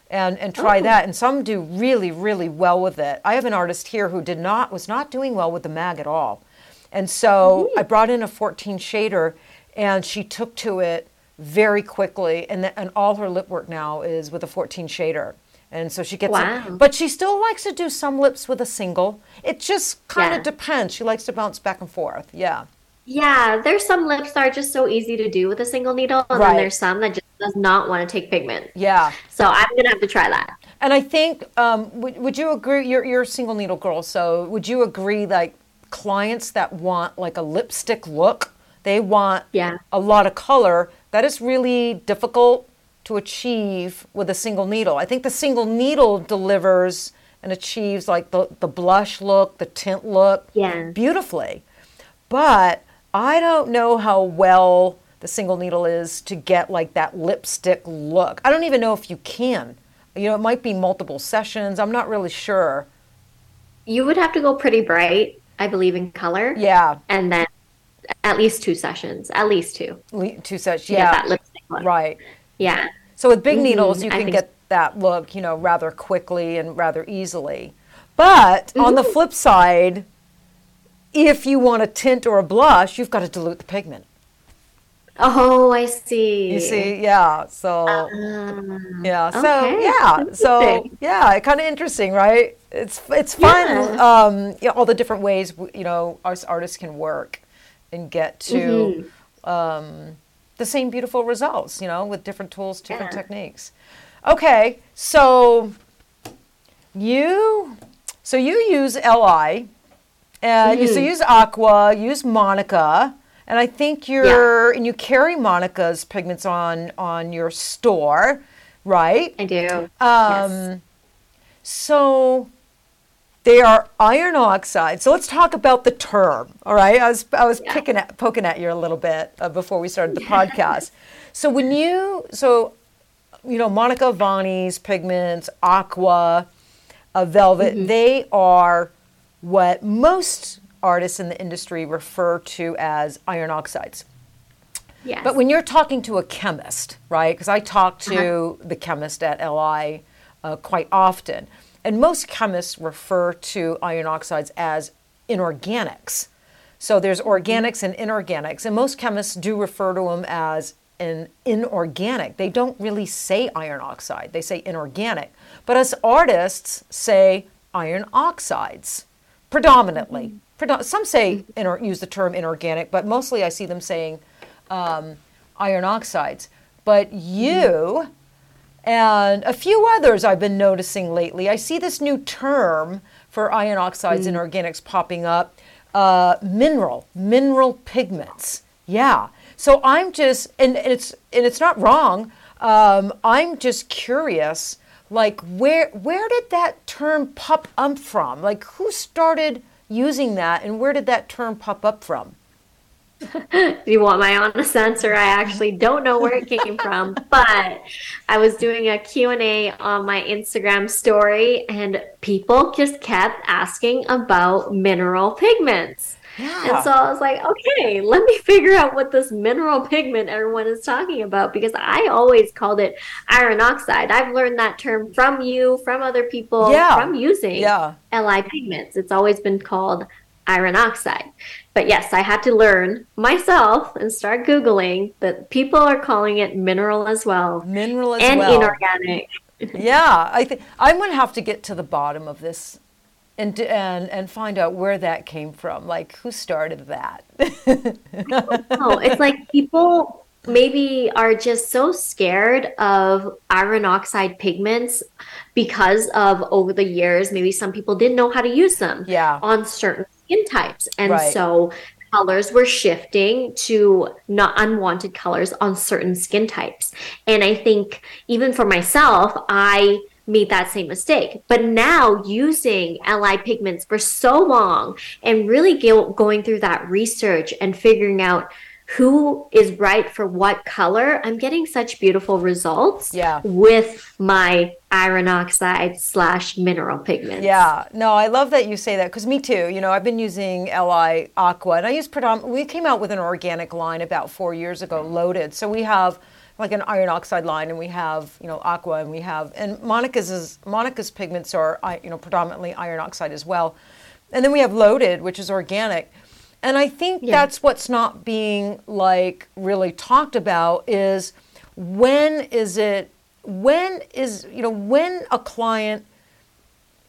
and and try Oh. that and some do really really well with it i have an artist here who did not was not doing well with the mag at all and so i brought in a 14 shader and she took to it very quickly and th- and all her lip work now is with a 14 shader and so she gets Wow. it but she still likes to do some lips with a single it just kind of Yeah. depends she likes to bounce back and forth yeah Yeah, there's some lips that are just so easy to do with a single needle, and Right. then there's some that just does not want to take pigment. yeah So I'm gonna have to try that. And I think, um, would, would you agree? You're, you're a single needle girl, so would you agree like clients that want like a lipstick look, they want Yeah. a lot of color, that is really difficult to achieve with a single needle. I think the single needle delivers and achieves like the, the blush look, the tint look Yeah. beautifully. But I don't know how well the single needle is to get like that lipstick look. I don't even know if you can. You know, it might be multiple sessions. I'm not really sure. You would have to go pretty bright, I believe, in color. Yeah, And then at least two sessions, at least two. le- two sessions. get that Yeah, lipstick look. right. Yeah. So with big Mhm, needles, you can get that look, you know, rather quickly and rather easily. But on the flip side, if you want a tint or a blush, you've got to dilute the pigment. Oh, I see. You see, yeah. So Um, yeah, so okay. yeah, so yeah, kind of interesting, right? It's it's fun. Yeah. Um, know, all the different ways you know us artists can work and get to Mm-hmm. um, the same beautiful results. You know, with different tools, different Yeah. techniques. Okay, so you so you use Li, and you so Mm-hmm. use Aqua, use Monica, and I think you're and you carry Monica's pigments on on your store, right? I do. Um, yes. So they are iron oxide. So let's talk about the term. All right, I was I was Yeah. picking at, poking at you a little bit uh, before we started the [LAUGHS] podcast. So when you so you know Monica Vani's pigments, Aqua, uh, Velvet, Mm-hmm. they are what most artists in the industry refer to as iron oxides. Yes. But when you're talking to a chemist, right? Because I talk to Uh-huh. the chemist at LI uh, quite often, and most chemists refer to iron oxides as inorganics. So there's Mm-hmm. organics and inorganics, and most chemists do refer to them as an inorganic. They don't really say iron oxide, they say inorganic. But us artists say iron oxides predominantly. Predo- some say inor- use the term inorganic, but mostly I see them saying um, iron oxides. But you and a few others I've been noticing lately, I see this new term for iron oxides and organics popping up uh, mineral, mineral pigments. Yeah. So I'm just, and, and it's and it's not wrong. Um, I'm just curious, like where where did that term pop up from? Like who started using that, and where did that term pop up from? [LAUGHS] You want my honest answer? I actually don't know where it came from, [LAUGHS] but I was doing a Q&A on my Instagram story and people just kept asking about mineral pigments. Yeah. And so I was like, okay, let me figure out what this mineral pigment everyone is talking about because I always called it iron oxide. I've learned that term from you, from other people, Yeah. from using Yeah. Li pigments. It's always been called iron oxide. But yes, I had to learn myself and start Googling that people are calling it mineral as well Mineral as and well. inorganic. [LAUGHS] yeah, I think I'm going to have to get to the bottom of this and and and find out where that came from. Like who started that? Oh, [LAUGHS] it's like people maybe are just so scared of iron oxide pigments because of over the years, maybe some people didn't know how to use them Yeah. on certain skin types. And Right. so colors were shifting to not unwanted colors on certain skin types. And I think even for myself, I made that same mistake. But now using Li pigments for so long and really go, going through that research and figuring out who is right for what color, I'm getting such beautiful results Yeah. with my iron oxide slash mineral pigments. Yeah, no, I love that you say that because me too. You know, I've been using Li Aqua, and I use predominantly. We came out with an organic line about four years ago, loaded. So we have like an iron oxide line, and we have you know Aqua, and we have and Monica's is Monica's pigments are you know predominantly iron oxide as well, and then we have loaded, which is organic. And I think Yeah. that's what's not being like really talked about is when is it when is you know when a client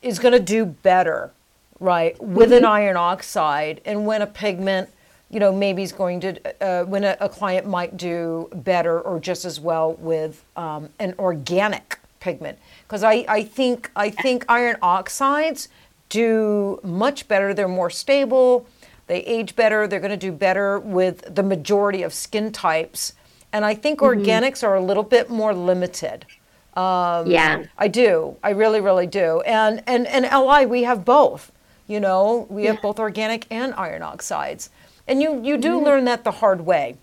is going to do better, right, with an iron oxide, and when a pigment, you know, maybe is going to, uh, when a, a client might do better or just as well with um, an organic pigment. Because I, I think I think iron oxides do much better. They're more stable. They age better. They're going to do better with the majority of skin types. And I think mm-hmm. organics are a little bit more limited. Um, yeah. I do. I really, really do. And and and LI, we have both. You know, we have both organic and iron oxides. And you you do mm-hmm. learn that the hard way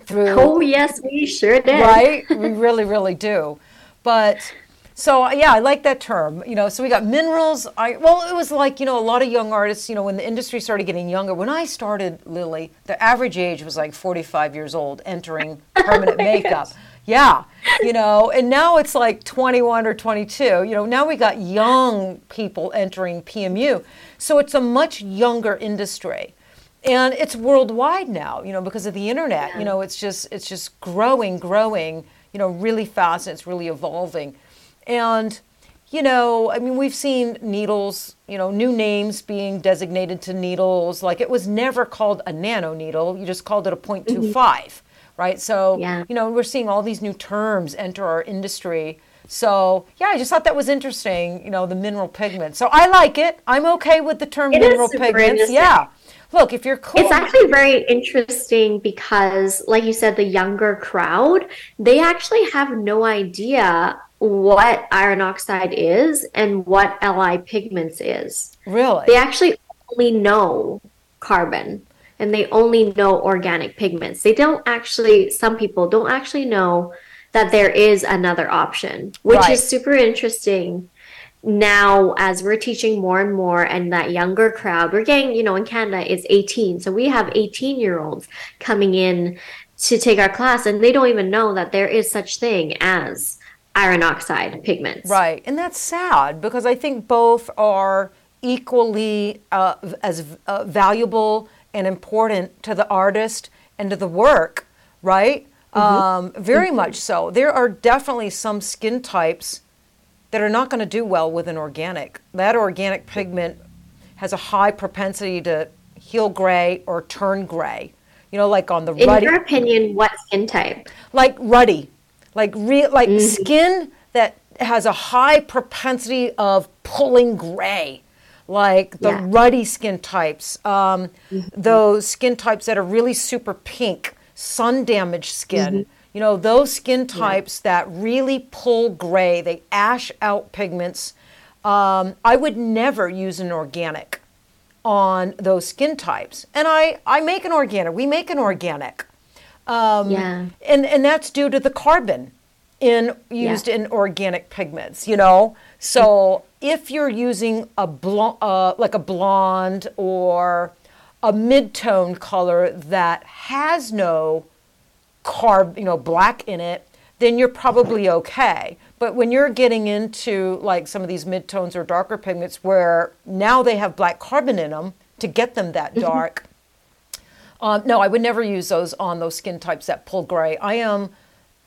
through Oh, yes, we sure did. right? we really, really do. But so yeah, I like that term. You know, so we got minerals. I well, it was like you know a lot of young artists. You know, when the industry started getting younger. When I started, Lili, the average age was like 45 years old, entering [LAUGHS] permanent makeup. Yeah, you know, and now it's like 21 or 22. You know, now we got young people entering PMU, so it's a much younger industry and it's worldwide now you know because of the internet you know it's just it's just growing growing you know really fast and it's really evolving and you know i mean we've seen needles you know new names being designated to needles. Like it was never called a nano needle you just called it a 0.25 mm-hmm. right? So Yeah. you know we're seeing all these new terms enter our industry. So yeah i just thought that was interesting you know the mineral pigments. So i like it. I'm okay with the term It mineral pigments. yeah. Look if you're cool. It's actually very interesting because, like you said, the younger crowd, they actually have no idea what iron oxide is and what Li pigments is. really They actually only know carbon and they only know organic pigments. They don't actually, some people don't actually know that there is another option, which Right. is super interesting now as we're teaching more and more and that younger crowd we're getting you know in canada it's 18 so we have 18 year olds coming in to take our class and they don't even know that there is such thing as iron oxide pigments Right, and that's sad because I think both are equally uh, as uh, valuable and important to the artist and to the work, right? Um, very much so. There are definitely some skin types that are not going to do well with an organic. That organic pigment has a high propensity to heal gray or turn gray. You know, like on the In ruddy, your opinion, what skin type? like ruddy, like re- like skin that has a high propensity of pulling gray, like the Yeah. ruddy skin types, um, those skin types that are really super pink, sun damaged skin. You know, those skin types that really pull gray, they ash out pigments. Um, I would never use an organic on those skin types. And I, I make an organic. We make an organic. Um, Yeah. And, and that's due to the carbon in used in organic pigments, you know? So if you're using a blonde, uh, like a blonde or a mid-tone color that has no carb, you know, black in it, then you're probably okay. But when you're getting into like some of these midtones or darker pigments where now they have black carbon in them to get them that dark, um, no, I would never use those on those skin types that pull gray. I am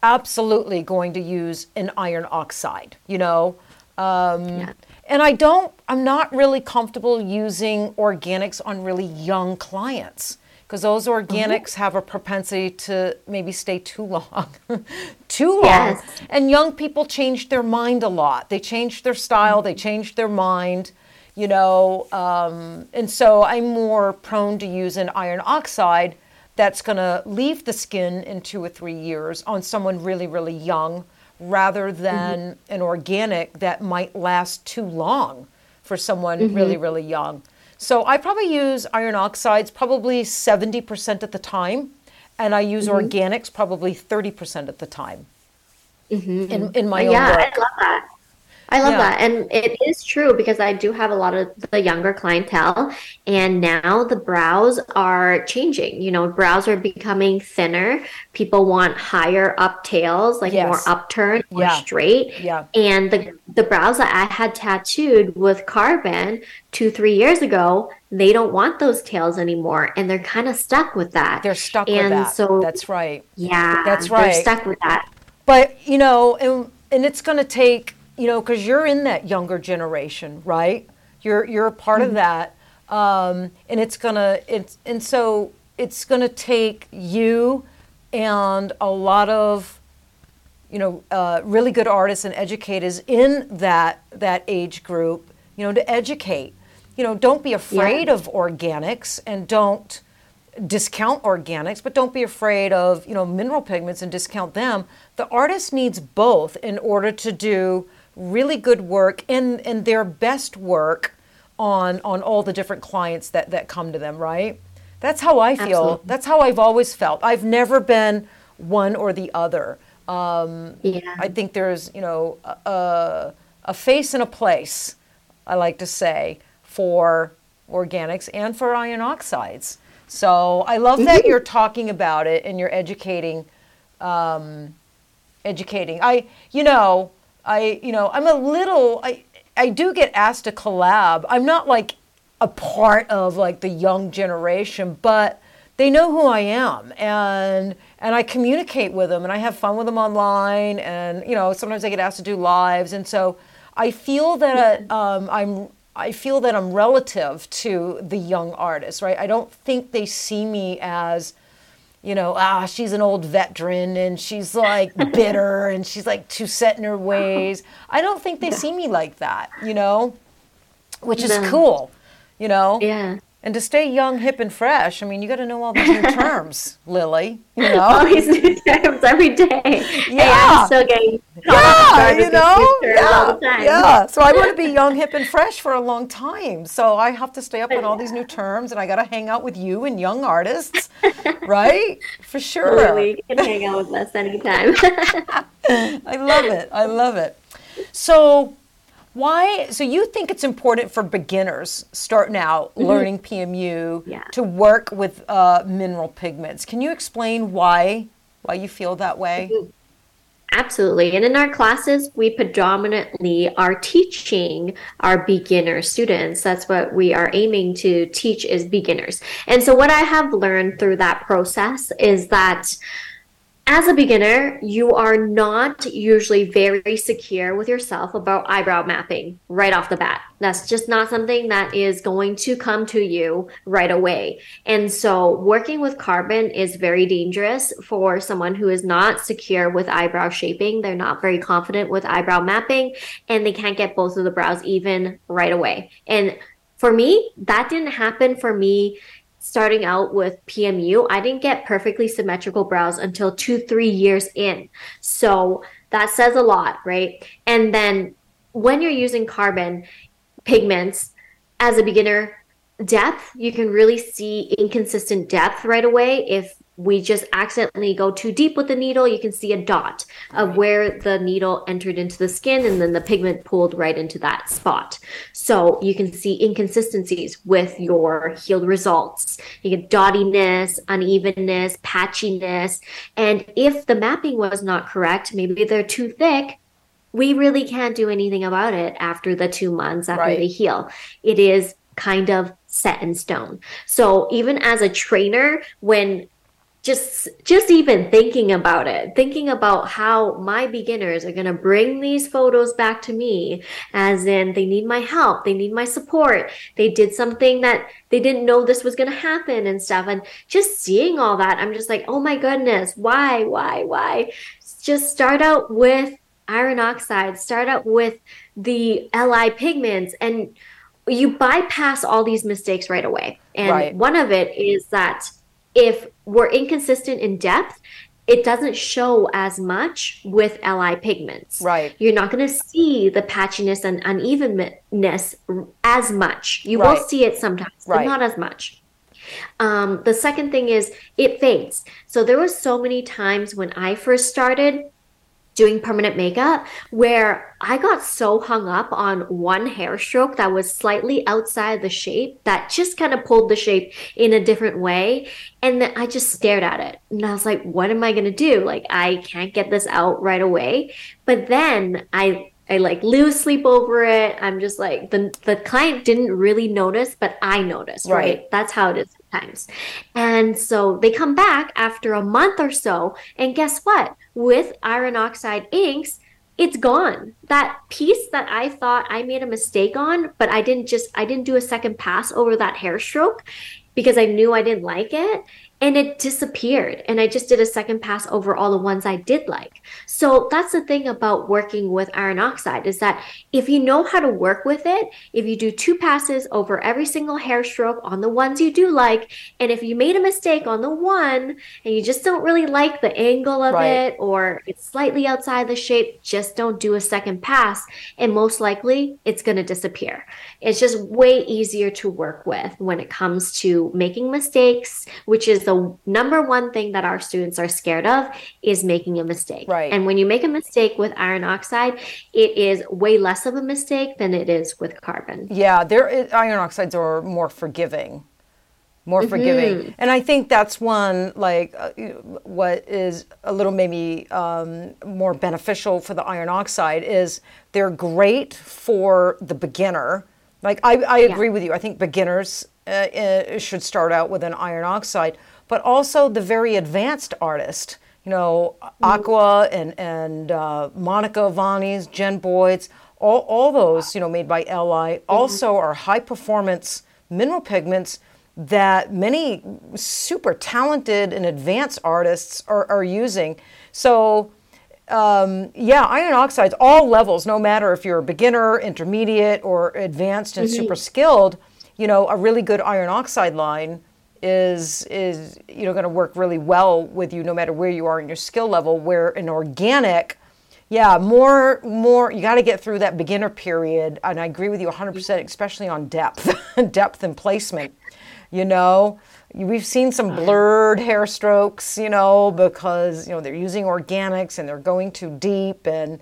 absolutely going to use an iron oxide, you know. Um, Yeah. And I don't, I'm not really comfortable using organics on really young clients because those organics have a propensity to maybe stay too long. [LAUGHS] too long. Yes. And young people change their mind a lot. They change their style, they change their mind, you know. Um, and so I'm more prone to use an iron oxide that's going to leave the skin in two or three years on someone really, really young rather than mm-hmm. an organic that might last too long for someone mm-hmm. really, really young. So I probably use iron oxides probably 70% of the time, and I use mm-hmm. organics probably 30% of the time in, in my own yeah, work. I love that. I love Yeah. that. And it is true because I do have a lot of the younger clientele and now the brows are changing. You know, brows are becoming thinner. People want higher up tails, like Yes. more upturned, more Yeah. straight. Yeah. And the the brows that I had tattooed with carbon two, three years ago, they don't want those tails anymore. And they're kind of stuck with that. They're stuck with and that. So That's right. yeah, That's They're right. stuck with that. But you know, and and it's going to take you know because you're in that younger generation, right? You're you're a part of that, um, and it's gonna it's and so it's going to take you and a lot of you know uh, really good artists and educators in that that age group, you know, to educate. You know, don't be afraid of organics and don't discount organics, but don't be afraid of you know mineral pigments and discount them. The artist needs both in order to do really good work and and their best work on on all the different clients that that come to them. Right? That's how I feel. Absolutely. That's how I've always felt. I've never been one or the other. Um, Yeah. I think there's you know a, a, face and a place. I like to say for organics and for iron oxides. So I love that you're talking about it and you're educating, um, educating. I, you know, I, you know, I'm a little. I, I do get asked to collab. I'm not like a part of like the young generation, but they know who I am and and I communicate with them and I have fun with them online and you know sometimes I get asked to do lives and so I feel that um, I'm I feel that I'm relative to the young artists, right? I don't think they see me as you know, ah, she's an old veteran and she's like [LAUGHS] bitter and she's like too set in her ways. I don't think they see me like that, you know, which is No. cool, you know. Yeah. And to stay young, hip, and fresh, I mean, you got to know all these new [LAUGHS] terms, Lili. You know, all these new terms every day. Yeah. I'm still getting Yeah, you know? new all the Yeah, yeah. So I want to be young, hip, and fresh for a long time. So I have to stay up on all these new terms, and I got to hang out with you and young artists, [LAUGHS] right? For sure. Absolutely. You can hang out with us anytime. [LAUGHS] I love it. I love it. So, why? So you think it's important for beginners starting out learning PMU Yeah. to work with uh, mineral pigments? Can you explain why why you feel that way? Absolutely. And in our classes, we predominantly are teaching our beginner students. That's what we are aiming to teach is beginners. And so what I have learned through that process is that as a beginner, you are not usually very secure with yourself about eyebrow mapping right off the bat. That's just not something that is going to come to you right away. And so, working with carbon is very dangerous for someone who is not secure with eyebrow shaping. They're not very confident with eyebrow mapping, and they can't get both of the brows even right away. And for me, that didn't happen for me starting out with PMU, I didn't get perfectly symmetrical brows until two, three years in. So that says a lot, right? And then when you're using carbon pigments as a beginner, depth, you can really see inconsistent depth right away if we just accidentally go too deep with the needle, you can see a dot of where the needle entered into the skin and then the pigment pulled right into that spot. So you can see inconsistencies with your healed results. You get dottiness, unevenness, patchiness. And if the mapping was not correct, maybe they're too thick, we really can't do anything about it after the two months after right. they heal. It is kind of set in stone. So even as a trainer, when just just even thinking about it thinking about how my beginners are going to bring these photos back to me as in they need my help they need my support they did something that they didn't know this was going to happen and stuff. And just seeing all that i'm just like oh my goodness why why why? Just start out with iron oxide start out with the li pigments and you bypass all these mistakes right away. And right. one of it is that if we're inconsistent in depth, it doesn't show as much with LI pigments. Right. You're not going to see the patchiness and unevenness as much. You right. will see it sometimes, right. but not as much. Um, the second thing is it fades. So there was so many times when I first started doing permanent makeup where I got so hung up on one hair stroke that was slightly outside the shape that just kind of pulled the shape in a different way. And then I just stared at it and I was like, what am I going to do? Like, I can't get this out right away. But then I I like lose sleep over it. I'm just like the the client didn't really notice, but I noticed, right? right? That's how it is sometimes. And so they come back after a month or so, and guess what? With iron oxide inks, it's gone. That piece that I thought I made a mistake on, but I didn't just I didn't do a second pass over that hair stroke because I knew I didn't like it and it disappeared and i just did a second pass over all the ones i did like so that's the thing about working with iron oxide is that if you know how to work with it if you do two passes over every single hair stroke on the ones you do like and if you made a mistake on the one and you just don't really like the angle of right. it or it's slightly outside the shape just don't do a second pass and most likely it's going to disappear it's just way easier to work with when it comes to making mistakes which is the number one thing that our students are scared of is making a mistake. Right. And when you make a mistake with iron oxide, it is way less of a mistake than it is with carbon. Yeah, there iron oxides are more forgiving. More mm-hmm. forgiving, and I think that's one like uh, what is a little maybe um, more beneficial for the iron oxide is they're great for the beginner. Like I, I agree yeah. with you. I think beginners uh, uh, should start out with an iron oxide but also the very advanced artist. You know, Aqua and and uh, Monica Vani's, Jen Boyd's, all, all those you know made by Li mm-hmm. also are high performance mineral pigments that many super talented and advanced artists are, are using. So um, yeah, iron oxides, all levels, no matter if you're a beginner, intermediate, or advanced and mm-hmm. super skilled, you know, a really good iron oxide line is is you know going to work really well with you no matter where you are in your skill level where an organic yeah more more you got to get through that beginner period and i agree with you 100% especially on depth [LAUGHS] depth and placement you know? We've seen some blurred hair strokes you know because you know they're using organics and they're going too deep and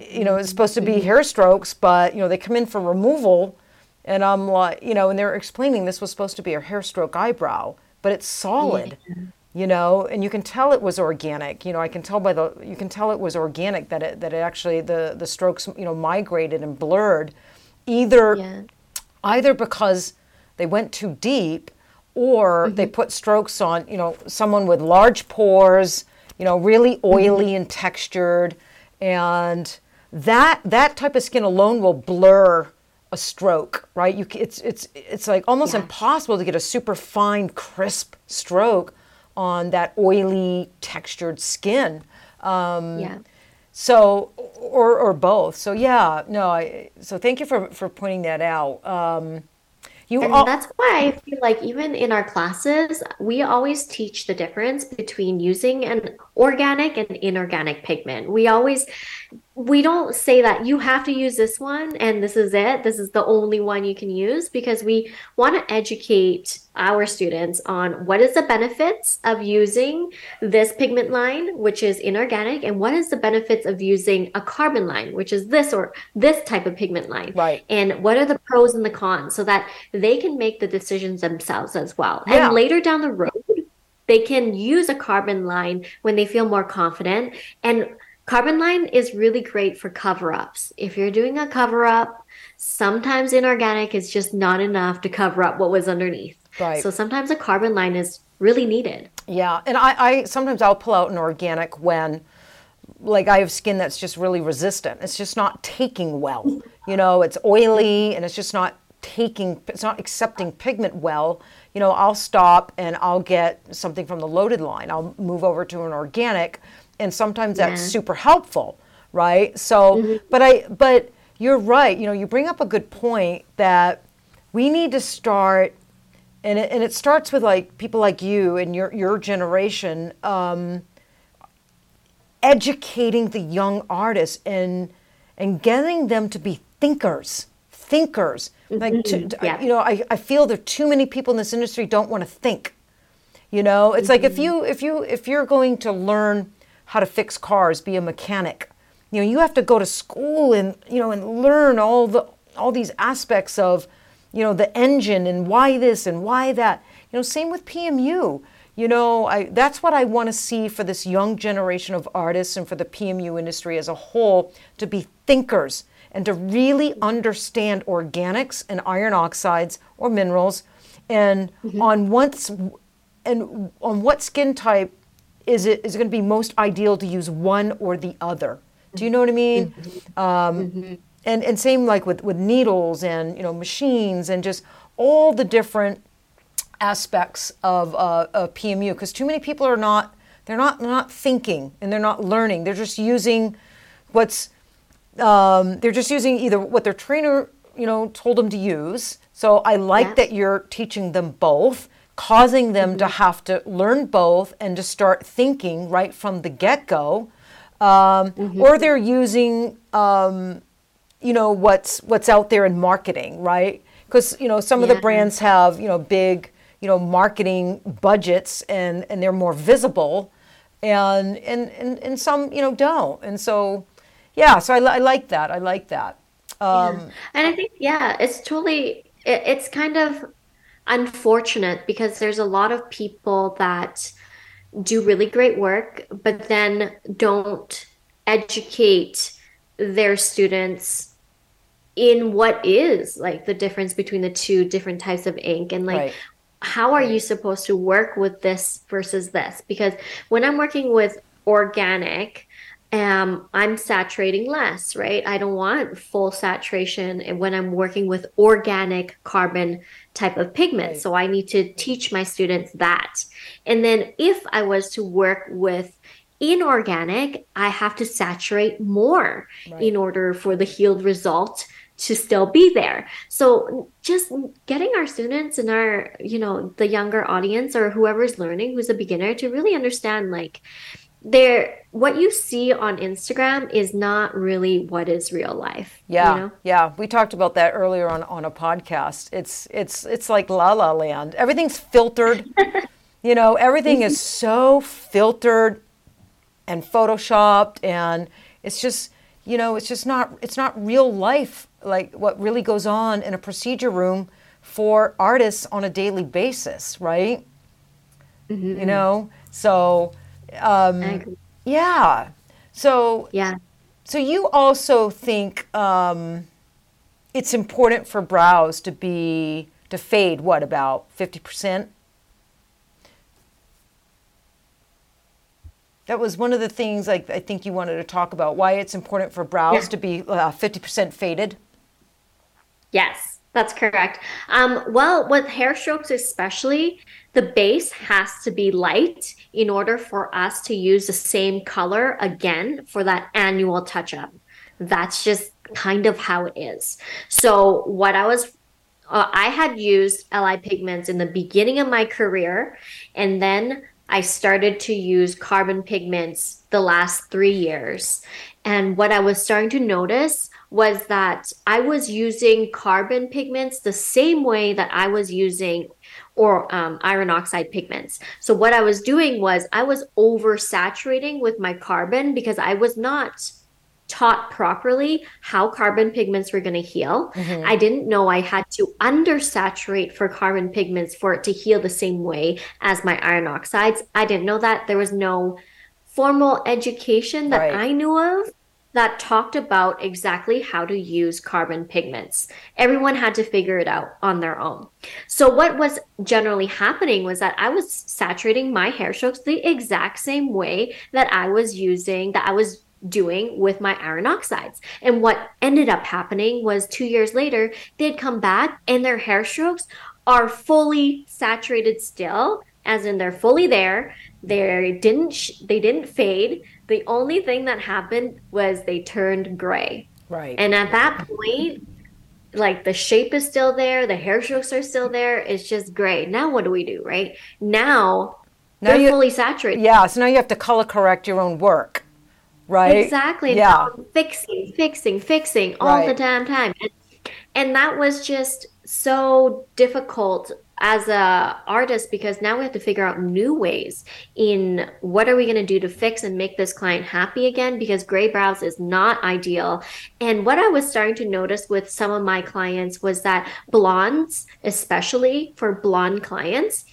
you know it's supposed to be mm-hmm. hair strokes but you know they come in for removal and I'm like, you know, and they're explaining this was supposed to be a hair stroke eyebrow, but it's solid. Yeah. You know, and you can tell it was organic. You know, I can tell by the you can tell it was organic that it that it actually the the strokes you know migrated and blurred, either yeah. either because they went too deep, or mm-hmm. they put strokes on you know someone with large pores you know, really oily and textured, and that that type of skin alone will blur a stroke, right? You, it's it's it's like almost yeah. impossible to get a super fine, crisp stroke on that oily, textured skin. Um, yeah. So, or or both. So yeah, no. I, so thank you for for pointing that out. Um, you and all- that's why I feel like even in our classes, we always teach the difference between using an organic and inorganic pigment. We always we don't say that you have to use this one and this is it. This is the only one you can use because we want to educate our students on what is the benefits of using this pigment line, which is inorganic, and what is the benefits of using a carbon line, which is this or this type of pigment line. Right. And what are the pros and the cons so that they can make the decisions themselves as well. Yeah. And later down the road, they can use a carbon line when they feel more confident and Carbon line is really great for cover ups. If you're doing a cover up, sometimes inorganic is just not enough to cover up what was underneath. Right. So sometimes a carbon line is really needed. Yeah. And I, I sometimes I'll pull out an organic when like I have skin that's just really resistant. It's just not taking well. You know, it's oily and it's just not taking it's not accepting pigment well. You know, I'll stop and I'll get something from the loaded line. I'll move over to an organic and sometimes that's yeah. super helpful right so mm-hmm. but i but you're right you know you bring up a good point that we need to start and it, and it starts with like people like you and your your generation um, educating the young artists and and getting them to be thinkers thinkers. Like to, yeah. you know I, I feel there are too many people in this industry don't want to think you know it's mm-hmm. like if mm-hmm. you if you if you're going to learn how to fix cars, be a mechanic. You know, you have to go to school and you know and learn all the all these aspects of you know the engine and why this and why that. You know, same with PMU. You know, I, that's what I want to see for this young generation of artists and for the PMU industry as a whole to be thinkers and to really understand organics and iron oxides or minerals and mm-hmm. on what's and on what skin type is it is it going to be most ideal to use one or the other? Do you know what I mean? Mm-hmm. Um, mm-hmm. And and same like with with needles and you know machines and just all the different aspects of, uh, of PMU because too many people are not they're not not thinking and they're not learning. They're just using what's um, they're just using either what their trainer you know told them to use. So I like yeah. that you're teaching them both causing them mm-hmm. to have to learn both and to start thinking right from the get go. Um, mm-hmm. Or they're using, um, you know, what's what's out there in marketing, right? Because you know some yeah. of the brands have you know big you know marketing budgets and and they're more visible, and and and, and some you know don't, and so yeah, so I, I like that. I like that. Um, yeah. And I think yeah, it's totally it, it's kind of unfortunate because there's a lot of people that do really great work, but then don't educate their students in what is like the difference between the two different types of ink and like right. how are you supposed to work with this versus this because when i'm working with organic um, I'm saturating less, right? I don't want full saturation when I'm working with organic carbon type of pigment. Right. So I need to teach my students that. And then if I was to work with inorganic, I have to saturate more right. in order for the healed result to still be there. So just getting our students and our, you know, the younger audience or whoever's learning who's a beginner to really understand like there what you see on Instagram is not really what is real life. Yeah, you know? yeah. We talked about that earlier on on a podcast. It's it's it's like La La Land. Everything's filtered. [LAUGHS] you know, everything is so filtered and photoshopped, and it's just you know, it's just not it's not real life like what really goes on in a procedure room for artists on a daily basis, right? Mm-hmm. You know, so um, yeah. So yeah. So you also think um, it's important for brows to be to fade what about fifty percent? That was one of the things like I think you wanted to talk about why it's important for brows Yeah. to be uh, 50% faded. Yes, that's correct. Um, well, with hair strokes, especially, the base has to be light in order for us to use the same color again for that annual touch up. That's just kind of how it is. So, what I was uh, I had used LI pigments in the beginning of my career, and then I started to use carbon pigments the last three years. And what I was starting to notice was that I was using carbon pigments the same way that I was using or um, iron oxide pigments. So what I was doing was I was oversaturating with my carbon because I was not taught properly how carbon pigments were going to heal. I didn't know I had to undersaturate for carbon pigments for it to heal the same way as my iron oxides. I didn't know that. There was no formal education that Right. I knew of that talked about exactly how to use carbon pigments. Everyone had to figure it out on their own. So, what was generally happening was that I was saturating my hair strokes the exact same way that I was using, that I was doing with my iron oxides. And what ended up happening was two years later, they'd come back and their hair strokes are fully saturated still, as in they're fully there. They didn't sh- they didn't fade. The only thing that happened was they turned gray. Right. And at that point, like the shape is still there, the hair strokes are still there. It's just gray. Now what do we do, right? Now, Now they're you- fully saturated. yeah, so now you have to color correct your own work. Right? Exactly. Yeah. Fixing, fixing, fixing all the damn time. And, and that was just so difficult as a artist because now we have to figure out new ways in what are we going to do to fix and make this client happy again because gray brows is not ideal and what i was starting to notice with some of my clients was that blondes especially for blonde clients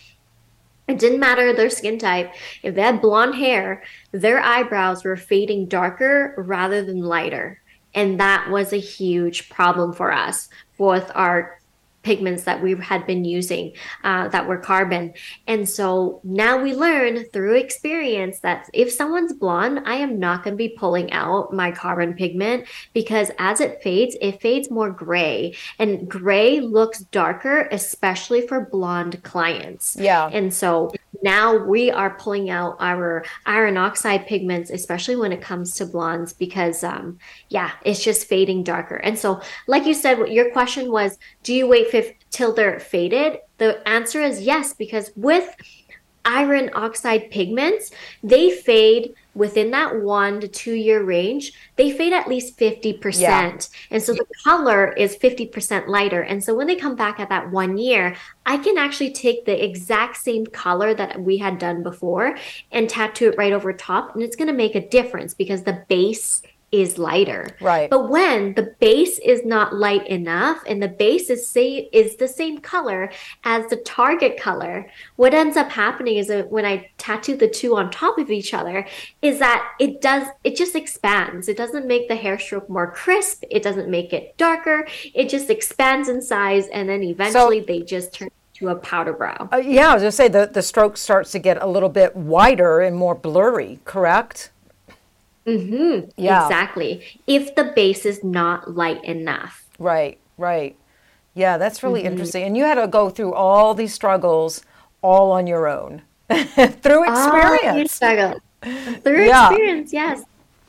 it didn't matter their skin type. If they had blonde hair, their eyebrows were fading darker rather than lighter. And that was a huge problem for us with our pigments that we had been using uh, that were carbon. And so now we learn through experience that if someone's blonde, I am not going to be pulling out my carbon pigment because as it fades, it fades more gray. And gray looks darker, especially for blonde clients. Yeah. And so now we are pulling out our iron oxide pigments, especially when it comes to blondes, because um, yeah, it's just fading darker. And so, like you said, your question was, do you wait till they're faded? The answer is yes, because with iron oxide pigments, they fade within that one to two year range. They fade at least 50%. Yeah. And so the color is 50% lighter. And so when they come back at that one year, I can actually take the exact same color that we had done before and tattoo it right over top. And it's going to make a difference because the base is lighter. Right. But when the base is not light enough and the base is say is the same color as the target color, what ends up happening is that when I tattoo the two on top of each other, is that it does it just expands. It doesn't make the hair stroke more crisp. It doesn't make it darker. It just expands in size and then eventually they just turn to a powder brow. Uh, yeah, I was going to say the, the stroke starts to get a little bit wider and more blurry, correct? Mm-hmm. Yeah. Exactly. If the base is not light enough. Right, right. Yeah, that's really interesting. And you had to go through all these struggles all on your own [LAUGHS] through experience. struggle. Through Yeah. experience, yes.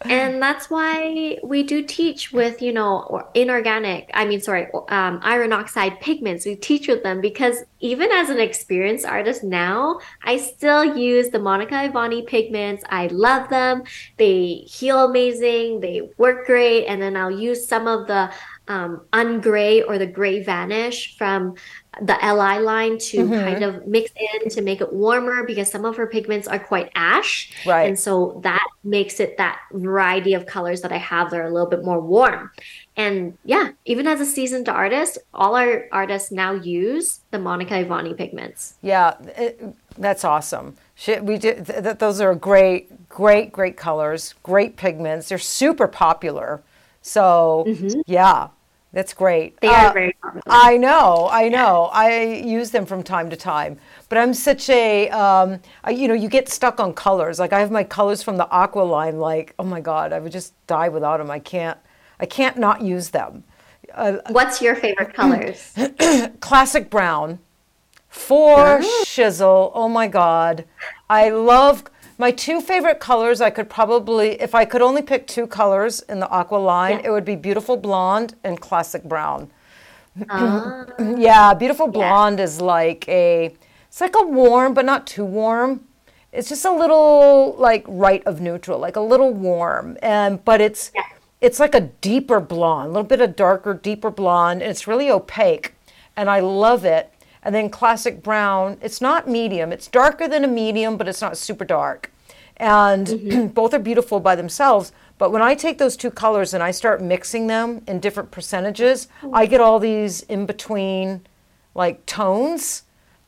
And [LAUGHS] that's why we do teach with, you know, inorganic, I mean, sorry, um, iron oxide pigments. We teach with them because even as an experienced artist now, I still use the Monica Ivani pigments. I love them. They heal amazing. They work great. And then I'll use some of the um, ungray or the gray vanish from the LI line to Mm-hmm. kind of mix in to make it warmer because some of her pigments are quite ash. Right. And so that makes it that variety of colors that I have that are a little bit more warm. And yeah, even as a seasoned artist, all our artists now use the Monica Ivani pigments. Yeah, it, that's awesome. We did. Th- th- those are great, great, great colors, great pigments. They're super popular. So yeah, that's great. Mm-hmm. They are Uh, very. I know, I know. I use them from time to time. but I'm such a, um, I, you know, you get stuck on colors. Like I have my colors from the Aqua line. Like, oh my God, I would just die without them. I can't, I can't not use them. Uh, What's your favorite [CLEARS THROAT] colors? Classic brown, for shizzle. Oh my God, I love my two favorite colors. I could probably, if I could only pick two colors in the Aqua line, yeah. it would be beautiful blonde and classic brown. Uh, [CLEARS THROAT] yeah, beautiful blonde yeah. is like a it's like a warm, but not too warm. It's just a little like right of neutral, like a little warm, and but it's yeah. it's like a deeper blonde, a little bit of darker, deeper blonde, and it's really opaque, and I love it. And then classic brown, it's not medium. It's darker than a medium, but it's not super dark. And mm-hmm. [CLEARS THROAT] both are beautiful by themselves. But when I take those two colors and I start mixing them in different percentages, mm-hmm. I get all these in between like tones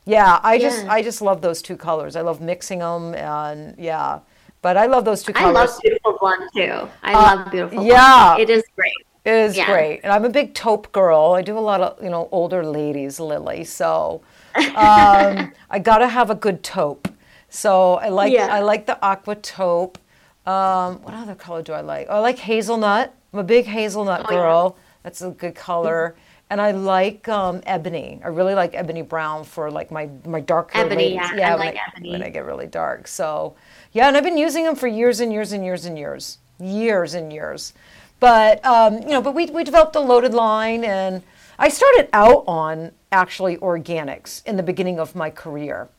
yeah, I yeah. just I just love those two colors. I love mixing them, and yeah. But I love those two colors. I love beautiful blonde too. I uh, love beautiful. One. Yeah, blonde. it is great. It is yeah. great, and I'm a big taupe girl. I do a lot of you know older ladies, Lili. So [LAUGHS] um, I gotta have a good taupe. So I like yeah. I like the aqua taupe. Um, what other color do I like? Oh, I like hazelnut. I'm a big hazelnut oh, girl. That's a good color. Mm-hmm and I like um, ebony. I really like ebony brown for like my my darker ebony. Yeah, yeah, I like I, ebony when I get really dark. So yeah, and I've been using them for years and years and years and years, years and years. But um, you know, but we we developed a loaded line, and I started out on actually organics in the beginning of my career.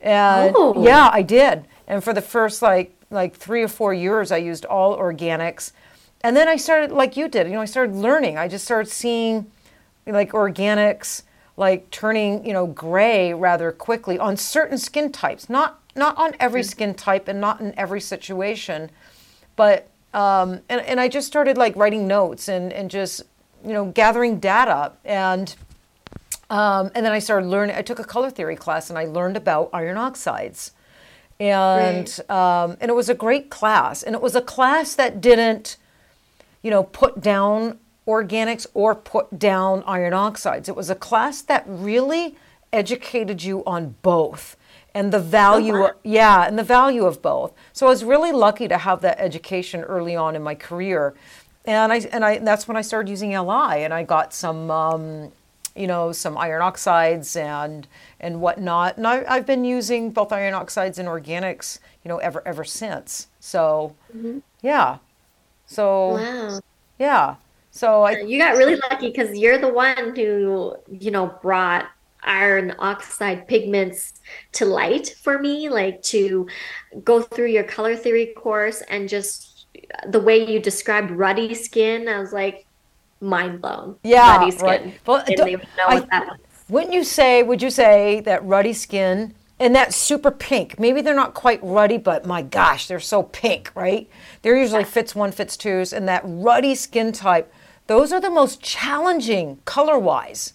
And oh. yeah, I did. And for the first like like three or four years, I used all organics. And then I started like you did. You know, I started learning. I just started seeing like organics, like turning, you know, gray rather quickly on certain skin types, not not on every mm. skin type and not in every situation, but um, and and I just started like writing notes and and just you know gathering data and. Um, and then I started learning. I took a color theory class, and I learned about iron oxides, and um, and it was a great class. And it was a class that didn't, you know, put down organics or put down iron oxides. It was a class that really educated you on both and the value oh, yeah and the value of both. So i was really lucky to have that education early on in my career. And i and i that's when i started using li and i got some um, you know some iron oxides and and whatnot. And I, have been using both iron oxides and organics you know ever ever since. So mm-hmm. yeah. So wow. yeah. So I, you got really lucky because you're the one who you know brought iron oxide pigments to light for me, like to go through your color theory course and just the way you described ruddy skin. I was like mind blown. Yeah, ruddy skin. Right. Well, didn't even know I, what that was. Wouldn't you say? Would you say that ruddy skin? and that super pink. Maybe they're not quite ruddy, but my gosh, they're so pink, right? They're usually Fitz one, Fitz twos, and that ruddy skin type those are the most challenging color wise.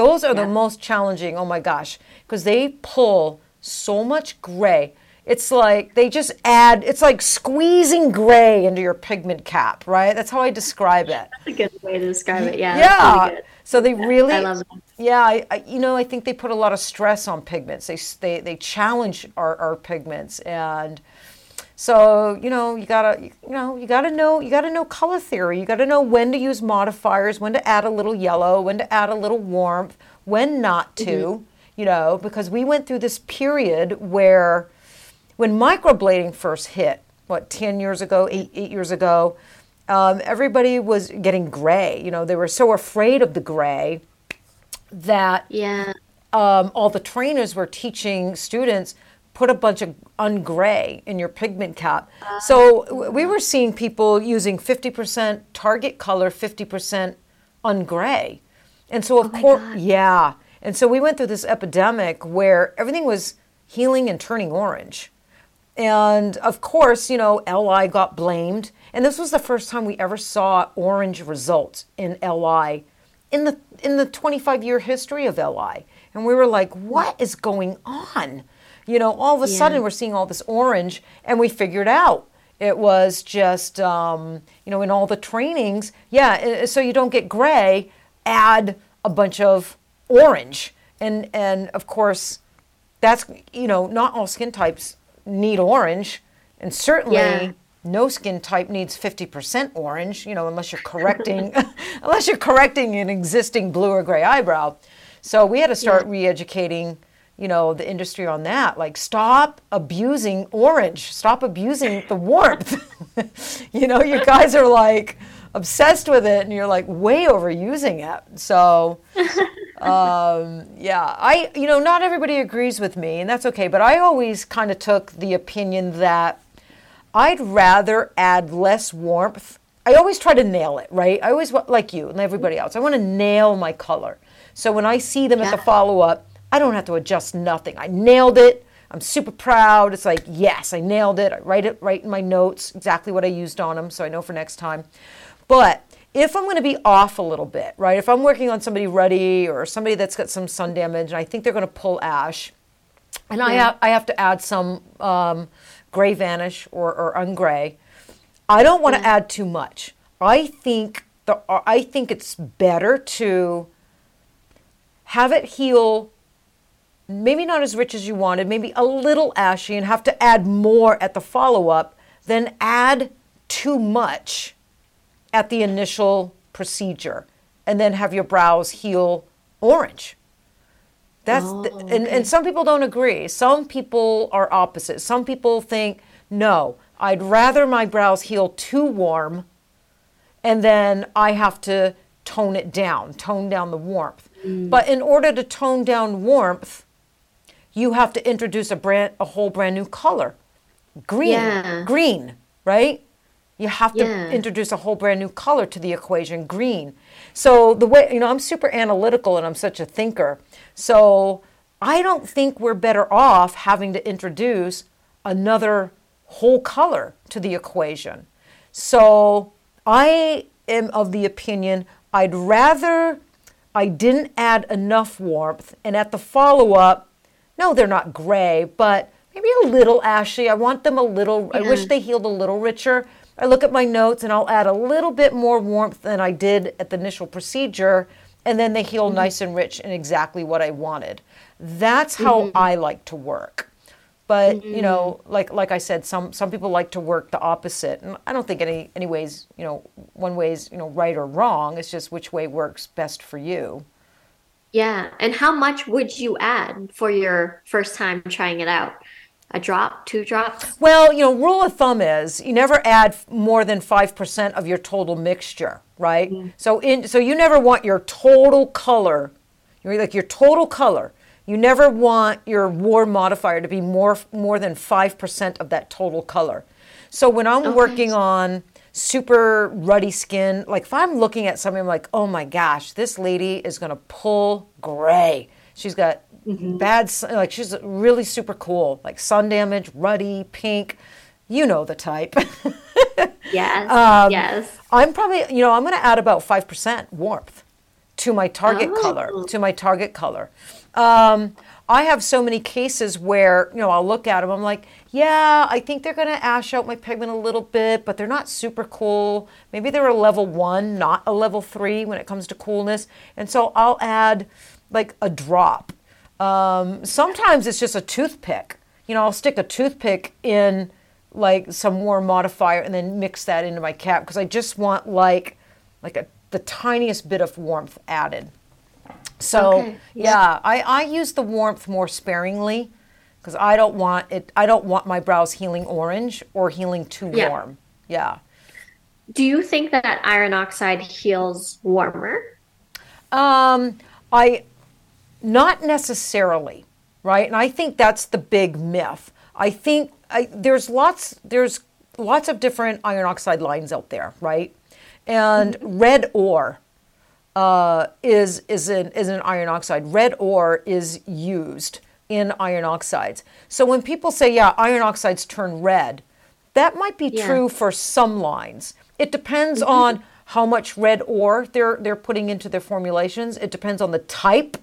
Those are yeah. the most challenging, oh my gosh, because they pull so much gray. It's like they just add, it's like squeezing gray into your pigment cap, right? That's how I describe it. That's a good way to describe it. Yeah. Yeah. So they really, I love it. Yeah, I, I, you know, I think they put a lot of stress on pigments. They, they, they challenge our, our pigments. And so you know you gotta you know you gotta know you gotta know color theory. You gotta know when to use modifiers, when to add a little yellow, when to add a little warmth, when not to. Mm-hmm. You know because we went through this period where when microblading first hit, what ten years ago, eight eight years ago, um, everybody was getting gray. You know they were so afraid of the gray that yeah. Um, all the trainers were teaching students put a bunch of ungray in your pigment cap. So we were seeing people using 50% target color, 50% ungray. And so of oh course, yeah. And so we went through this epidemic where everything was healing and turning orange. And of course, you know, LI got blamed. And this was the first time we ever saw orange results in LI in the in the 25 year history of LI. And we were like, what is going on? You know, all of a yeah. sudden we're seeing all this orange, and we figured out it was just, um, you know, in all the trainings, yeah, so you don't get gray, add a bunch of orange. And, and of course, that's you know not all skin types need orange, and certainly Yeah. no skin type needs 50% orange. You know, unless you're correcting [LAUGHS] unless you're correcting an existing blue or gray eyebrow. So we had to start re-educating you know the industry on that. Like stop abusing orange. Stop abusing the warmth. [LAUGHS] You know you guys are like obsessed with it and you're like way overusing it. So [LAUGHS] um, yeah i you know not everybody agrees with me and that's okay but i always kind of took the opinion that i'd rather add less warmth. I always try to nail it right? I always like you and everybody else i want to nail my color. So when i see them at the follow-up i don't have to adjust nothing i nailed it i'm super proud it's like yes i nailed it i write it right in my notes exactly what i used on them so i know for next time but if I'm going to be off a little bit, right? If I'm working on somebody ruddy or somebody that's got some sun damage and I think they're going to pull ash, and I, Yeah. have, I have to add some um, gray vanish or, or ungray, I don't want to add too much. I think the I think it's better to have it heal maybe not as rich as you wanted, maybe a little ashy and have to add more at the follow up than add too much at the initial procedure and then have your brows heal orange. That's Oh, the, and, and some people don't agree. Some people are opposite. Some people think, no, I'd rather my brows heal too warm and then I have to tone it down, tone down the warmth. Mm. But in order to tone down warmth, you have to introduce a brand a whole brand new color. Green. Yeah. Green, right? You have to Yeah. introduce a whole brand new color to the equation, green. So the way, you know, I'm super analytical and I'm such a thinker. So I don't think we're better off having to introduce another whole color to the equation. So I am of the opinion I'd rather I didn't add enough warmth and at the follow up, no, they're not gray, but maybe a little ashy. I want them a little, I wish they healed a little richer. I look at my notes and I'll add a little bit more warmth than I did at the initial procedure, and then they heal mm-hmm. nice and rich and exactly what I wanted. That's how mm-hmm. I like to work. But you know, mm-hmm. like like I said, some some people like to work the opposite, and I don't think any any ways you know one way is you know right or wrong. It's just which way works best for you. Yeah. And how much would you add for your first time trying it out? A drop, two drops? Well, you know, rule of thumb is you never add more than five percent of your total mixture, right? Mm-hmm. So in so you never want your total color, you're like your total color. You never want your warm modifier to be more more than five percent of that total color. So when I'm working on super ruddy skin, like if I'm looking at somebody, I'm like, oh my gosh, this lady is gonna pull gray. She's got bad, like she's really super cool, like sun damage, ruddy, pink. You know the type. [LAUGHS] Yes. Um, yes. I'm probably, you know, I'm going to add about 5% warmth to my target Oh. color, to my target color. Um, I have so many cases where, you know, I'll look at them, I'm like, yeah, I think they're going to ash out my pigment a little bit, but they're not super cool. Maybe they're a level one, not a level three when it comes to coolness. And so I'll add like a drop. Um, sometimes it's just a toothpick. You know, I'll stick a toothpick in like some warm modifier and then mix that into my cap because I just want like like a the tiniest bit of warmth added. So Okay, yeah, I, I use the warmth more sparingly because I don't want it. I don't want my brows healing orange or healing too Yeah. warm. Yeah. Do you think that iron oxide heals warmer? Um, I not necessarily, right? And I think that's the big myth. I think I, there's lots there's lots of different iron oxide lines out there, right? And red ore uh, is is an is an iron oxide. Red ore is used in iron oxides. So when people say, "Yeah, iron oxides turn red," that might be Yeah. true for some lines. It depends on how much red ore they're they're putting into their formulations. It depends on the type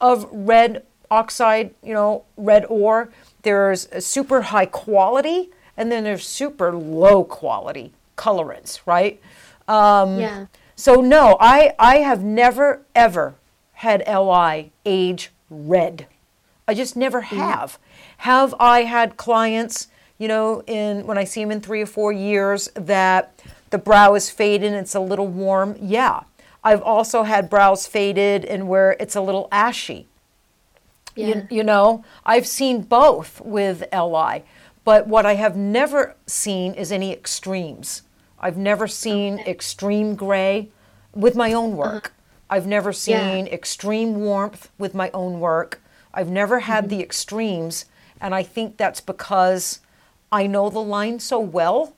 of red oxide, you know, red ore. There's a super high quality, and then there's super low quality colorants, right? Um, yeah. So no, I I have never ever had LI age red. I just never mm-hmm. have. Have I had clients, you know, in when I see them in three or four years that the brow is faded and it's a little warm? Yeah. I've also had brows faded and where it's a little ashy. Yeah. You, you know, I've seen both with LI, but what I have never seen is any extremes. I've never seen extreme gray with my own work. Uh-huh. I've never seen extreme warmth with my own work. I've never had the extremes, and I think that's because I know the line so well,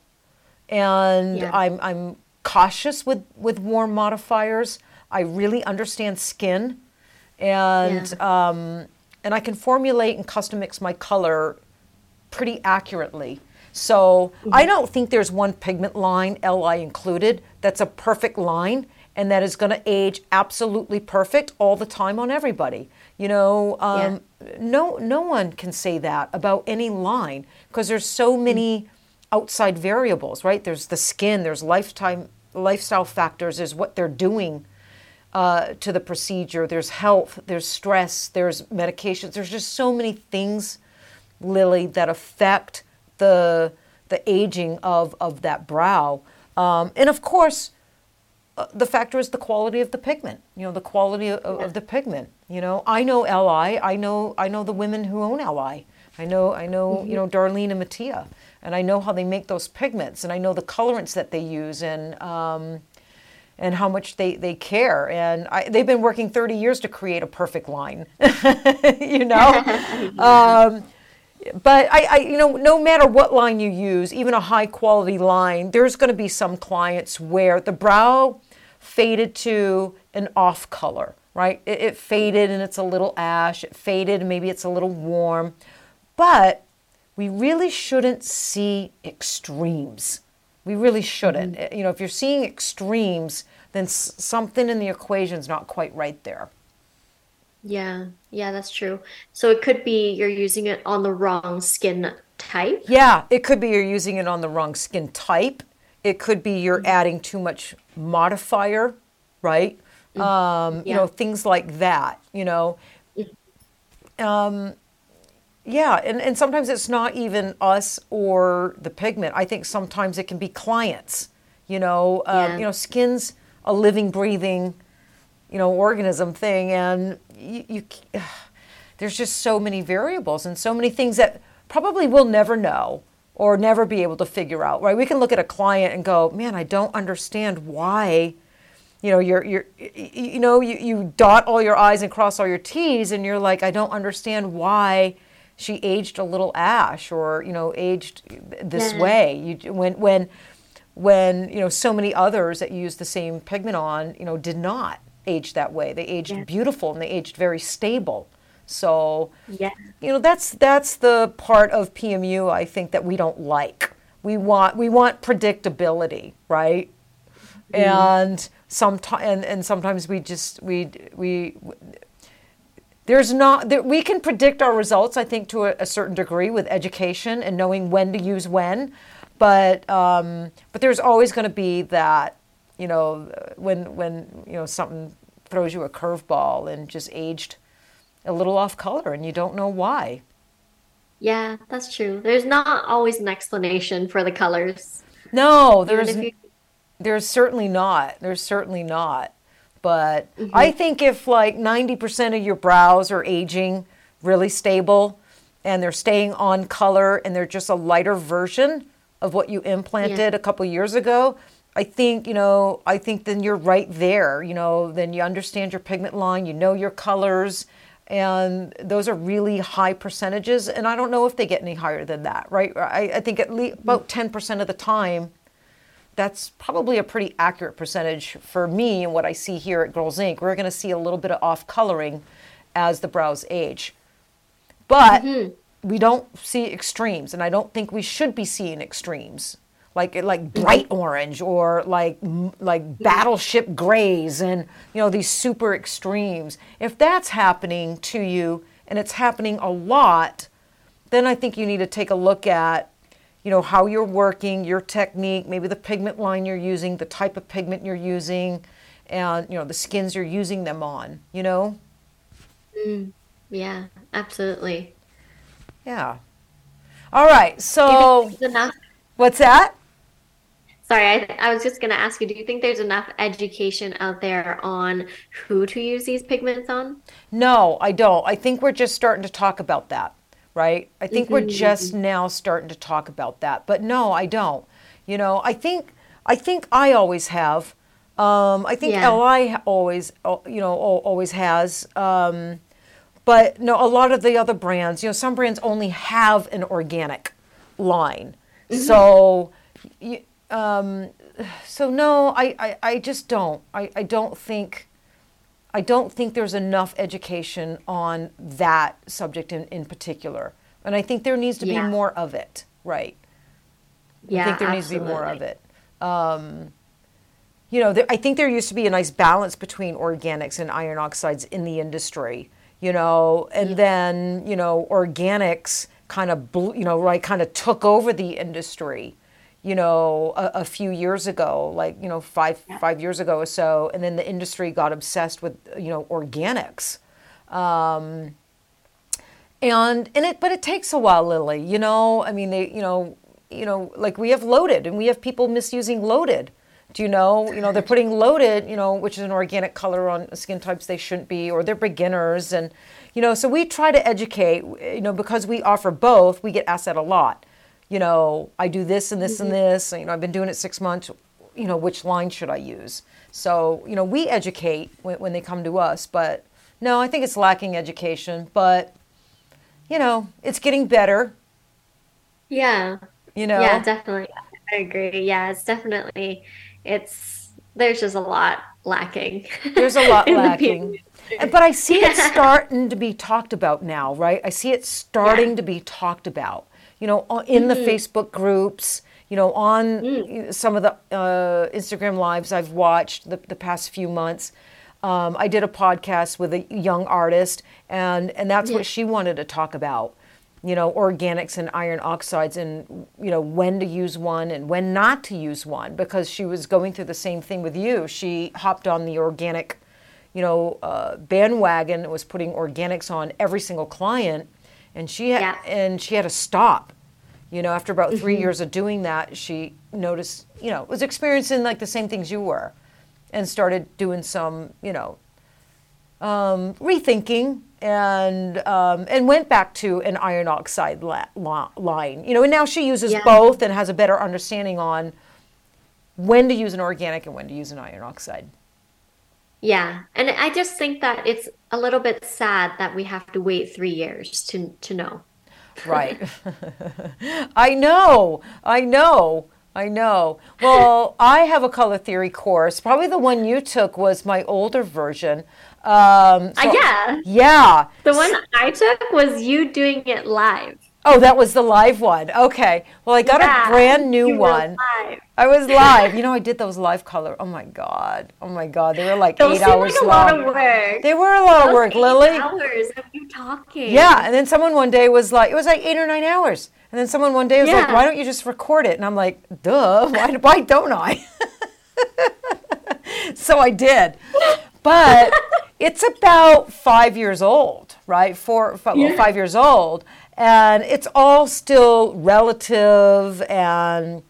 and Yeah. I'm I'm cautious with with warm modifiers. I really understand skin, and um, and I can formulate and custom mix my color pretty accurately. So I don't think there's one pigment line, LI included, that's a perfect line and that is going to age absolutely perfect all the time on everybody. You know, um, no no one can say that about any line because there's so many outside variables, right? There's the skin, there's lifetime lifestyle factors, there's what they're doing uh, to the procedure, there's health, there's stress, there's medications. There's just so many things, Lili, that affect the the aging of of that brow. Um, and of course, uh, the factor is the quality of the pigment. You know, the quality of, of the pigment. You know, I know Li. I know I know the women who own Li. I know I know you know Darlene and Mattia, and I know how they make those pigments, and I know the colorants that they use, and um, and how much they, they care. And I, they've been working 30 years to create a perfect line, [LAUGHS] you know? [LAUGHS] um, but I, I, you know, no matter what line you use, even a high quality line, there's going to be some clients where the brow faded to an off color, right? It, it faded and it's a little ash. It faded and maybe it's a little warm. But we really shouldn't see extremes. We really shouldn't. Uh, You know, if you're seeing extremes, then s- something in the equation's not quite right there. Yeah, yeah, that's true. So it could be you're using it on the wrong skin type. Yeah, it could be you're using it on the wrong skin type. It could be you're adding too much modifier, right? Um, You know, things like that, you know. Um, yeah, and, and sometimes it's not even us or the pigment. I think sometimes it can be clients, you know. Um, Yeah. You know, skin's a living, breathing, you know, organism thing, and you, you [SIGHS] there's just so many variables and so many things that probably we'll never know or never be able to figure out. Right? We can look at a client and go, "Man, I don't understand why." You know, you're you're you know you, you dot all your I's and cross all your T's, and you're like, I don't understand why she aged a little ash or you know aged this Yeah. way. You when when when you know so many others that use the same pigment on you know did not age that way. They aged Yeah. beautiful and they aged very stable. So Yeah. you know that's that's the part of PMU I think that we don't like. We want we want predictability, right? And sometimes and, and sometimes we just we we there's not there, we can predict our results I think to a, a certain degree with education and knowing when to use when, but um, but there's always going to be that you know when when you know something throws you a curveball and just aged a little off color and you don't know why. Yeah, that's true. There's not always an explanation for the colors. No, there's there's certainly not. There's certainly not. But mm-hmm. I think if like 90% of your brows are aging really stable and they're staying on color and they're just a lighter version of what you implanted a couple years ago, I think, you know, I think then you're right there. You know, then you understand your pigment line, you know your colors, and those are really high percentages. And I don't know if they get any higher than that, right? I, I think at least about mm. 10% of the time, that's probably a pretty accurate percentage for me and what I see here at Girlz Ink. We're going to see a little bit of off coloring as the brows age. But mm-hmm. we don't see extremes, and I don't think we should be seeing extremes. Like like mm-hmm. bright orange or like like battleship grays and you know these super extremes. If that's happening to you and it's happening a lot, then I think you need to take a look at you know how you're working your technique maybe the pigment line you're using the type of pigment you're using and you know the skins you're using them on you know mm, Yeah, absolutely. Yeah. All right. So enough? What's that? Sorry, I, I was just going to ask you, do you think there's enough education out there on who to use these pigments on? No, I don't. I think we're just starting to talk about that, right? I think mm-hmm. we're just now starting to talk about that. But no, I don't. You know, I think I think I always have. Um, I think yeah. Li always, uh, you know, always has. Um, but no, a lot of the other brands, you know, some brands only have an organic line. Mm-hmm. So, um, so no, I, I, I just don't. I, I don't think. I don't think there's enough education on that subject in, in particular. And I think there needs to yeah. be more of it, right? Yeah, I think there absolutely. needs to be more of it. Um, you know, there, I think there used to be a nice balance between organics and iron oxides in the industry, you know, and yeah. then, you know, organics kind of, you know, right, kind of took over the industry, you know, a, a few years ago, like, you know, five, yeah. five years ago or so. And then the industry got obsessed with, you know, organics. Um, and, and it, but it takes a while, Lili, you know, I mean, they, you know, you know, like we have loaded and we have people misusing loaded. Do you know, you know, they're putting loaded, you know, which is an organic color on skin types they shouldn't be, or they're beginners. And, you know, so we try to educate, you know, because we offer both, we get asked that a lot. You know, I do this and this mm-hmm. and this. You know, I've been doing it six months. You know, which line should I use? So, you know, we educate when, when they come to us. But no, I think it's lacking education. But, you know, it's getting better. Yeah. You know? Yeah, definitely. I agree. Yeah, it's definitely, it's, there's just a lot lacking. There's a lot [LAUGHS] lacking. But I see it starting to be talked about now, right? I see it starting yeah. to be talked about, you know, in mm-hmm. the Facebook groups, you know, on mm. some of the uh, Instagram lives I've watched the, the past few months. Um, I did a podcast with a young artist, and, and that's yeah. what she wanted to talk about you know, organics and iron oxides and, you know, when to use one and when not to use one because she was going through the same thing with you. She hopped on the organic, you know, uh, bandwagon and was putting organics on every single client and she had, yeah. and she had to stop. You know, after about 3 mm-hmm. years of doing that, she noticed, you know, was experiencing like the same things you were and started doing some, you know, um, rethinking and um, and went back to an iron oxide la- la- line. You know, and now she uses yeah. both and has a better understanding on when to use an organic and when to use an iron oxide. Yeah, and I just think that it's a little bit sad that we have to wait three years to to know. Right. [LAUGHS] I know. I know. I know. Well, I have a color theory course. Probably the one you took was my older version. Um, so, uh, yeah. Yeah. The one I took was you doing it live. Oh, that was the live one. Okay. Well, I got yeah, a brand new one. I was live. You know, I did those live color. Oh my god. Oh my god. They were like those eight hours like a long. Lot of work. They were a lot those of work, Lili. Hours of you talking. Yeah, and then someone one day was like, it was like eight or nine hours, and then someone one day was yeah. like, why don't you just record it? And I'm like, duh. Why? Why don't I? [LAUGHS] so I did, but [LAUGHS] it's about five years old, right? Four, five, yeah. well, five years old, and it's all still relative and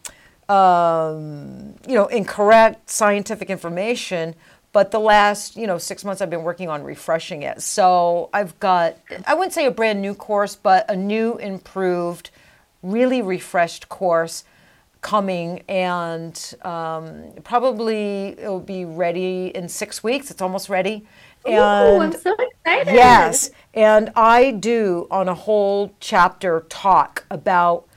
um, you know incorrect scientific information. But the last you know six months, I've been working on refreshing it. So I've got I wouldn't say a brand new course, but a new, improved, really refreshed course coming and um, probably it'll be ready in six weeks. It's almost ready. And Ooh, I'm so excited. Yes. And I do on a whole chapter talk about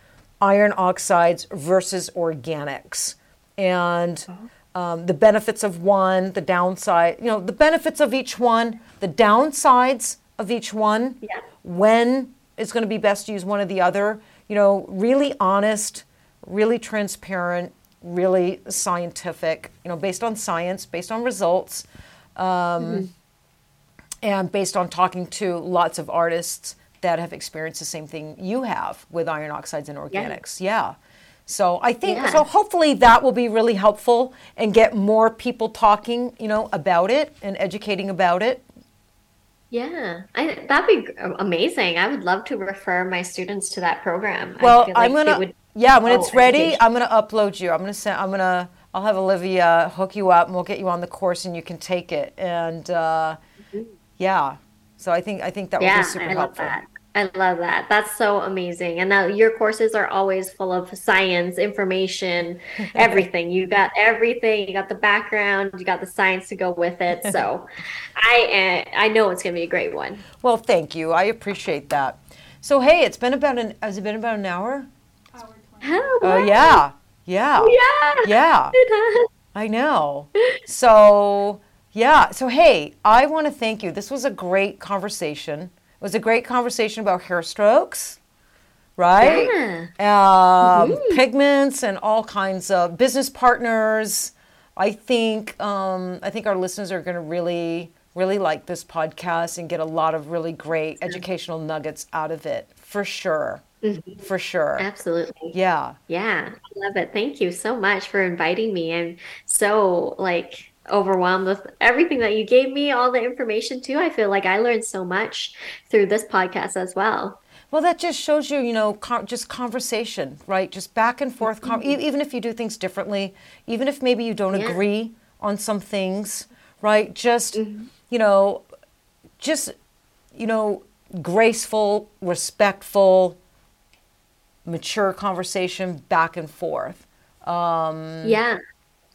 iron oxides versus organics and oh. um, the benefits of one, the downside, you know, the benefits of each one, the downsides of each one, yeah. when it's going to be best to use one or the other, you know, really honest, really transparent, really scientific, you know, based on science, based on results. Um, mm-hmm and based on talking to lots of artists that have experienced the same thing you have with iron oxides and organics. Yeah. yeah. So I think yeah. so hopefully that will be really helpful and get more people talking, you know, about it and educating about it. Yeah, I, that'd be amazing. I would love to refer my students to that program. Well, like I'm gonna. Would, yeah, when it's ready, I'm gonna upload you. I'm gonna send. I'm gonna. I'll have Olivia hook you up, and we'll get you on the course, and you can take it. And uh. Yeah, so I think I think that yeah, would be super I helpful. Love that. I love that. That's so amazing. And now your courses are always full of science, information, [LAUGHS] everything. you got everything. You got the background. You got the science to go with it. So, I uh, I know it's going to be a great one. Well, thank you. I appreciate that. So, hey, it's been about an has it been about an hour? Oh, oh yeah, yeah, yeah, yeah. [LAUGHS] I know. So yeah. So hey, I want to thank you. This was a great conversation. It was a great conversation about hair strokes, right? Yeah. Um, mm-hmm. Pigments and all kinds of business partners. I think um, I think our listeners are going to really really like this podcast and get a lot of really great educational nuggets out of it for sure. Mm-hmm. For sure. Absolutely. Yeah. Yeah. I love it. Thank you so much for inviting me. I'm so like overwhelmed with everything that you gave me, all the information too. I feel like I learned so much through this podcast as well. Well, that just shows you, you know, just conversation, right? Just back and forth. Com- mm-hmm. even if you do things differently, even if maybe you don't yeah. agree on some things, right? Just, mm-hmm. you know, just, you know, graceful, respectful, mature conversation back and forth. Um, yeah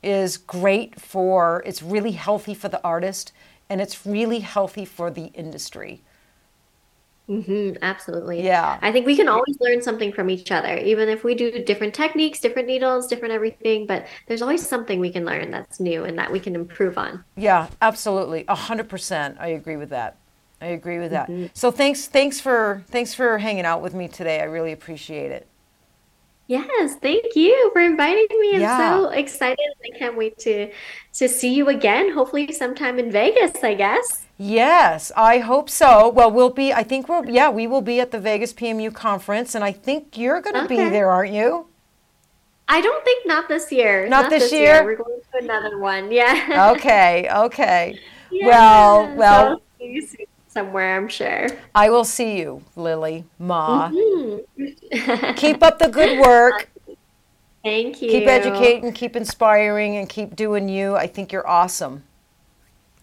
is great for, it's really healthy for the artist and it's really healthy for the industry. Mm-hmm, absolutely. Yeah. I think we can always learn something from each other, even if we do different techniques, different needles, different everything. But there's always something we can learn that's new and that we can improve on. Yeah, absolutely. A hundred percent. I agree with that. I agree with that. Mm-hmm. So thanks, thanks for thanks for hanging out with me today. I really appreciate it. Yes, thank you for inviting me. I'm yeah. so excited. I can't wait to to see you again. Hopefully sometime in Vegas, I guess. Yes, I hope so. Well, we'll be I think we're yeah, we will be at the Vegas PMU conference and I think you're going to okay. be there, aren't you? I don't think not this year. Not, not this, this year? year? We're going to another one. Yeah. okay, okay. [LAUGHS] Yeah. Well, well, so somewhere, I'm sure. I will see you, Lili Ma. Mm-hmm. [LAUGHS] keep up the good work. Thank you. Keep educating, keep inspiring, and keep doing you. I think you're awesome.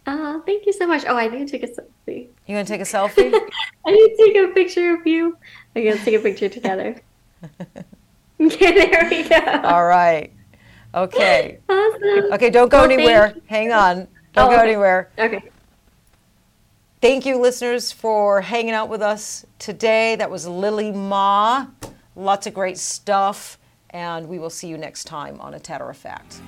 Oh, thank you so much. Oh, I need to take a selfie. You gonna take a selfie? [LAUGHS] I need to take a picture of you. I'm gonna take a picture together. [LAUGHS] okay, there we go. All right. Okay. Awesome. Okay, don't go well, anywhere. Hang on. Don't oh, go okay. anywhere. Okay. Thank you, listeners, for hanging out with us today. That was Lili Ma. Lots of great stuff. And we will see you next time on A Tatter-a-fact.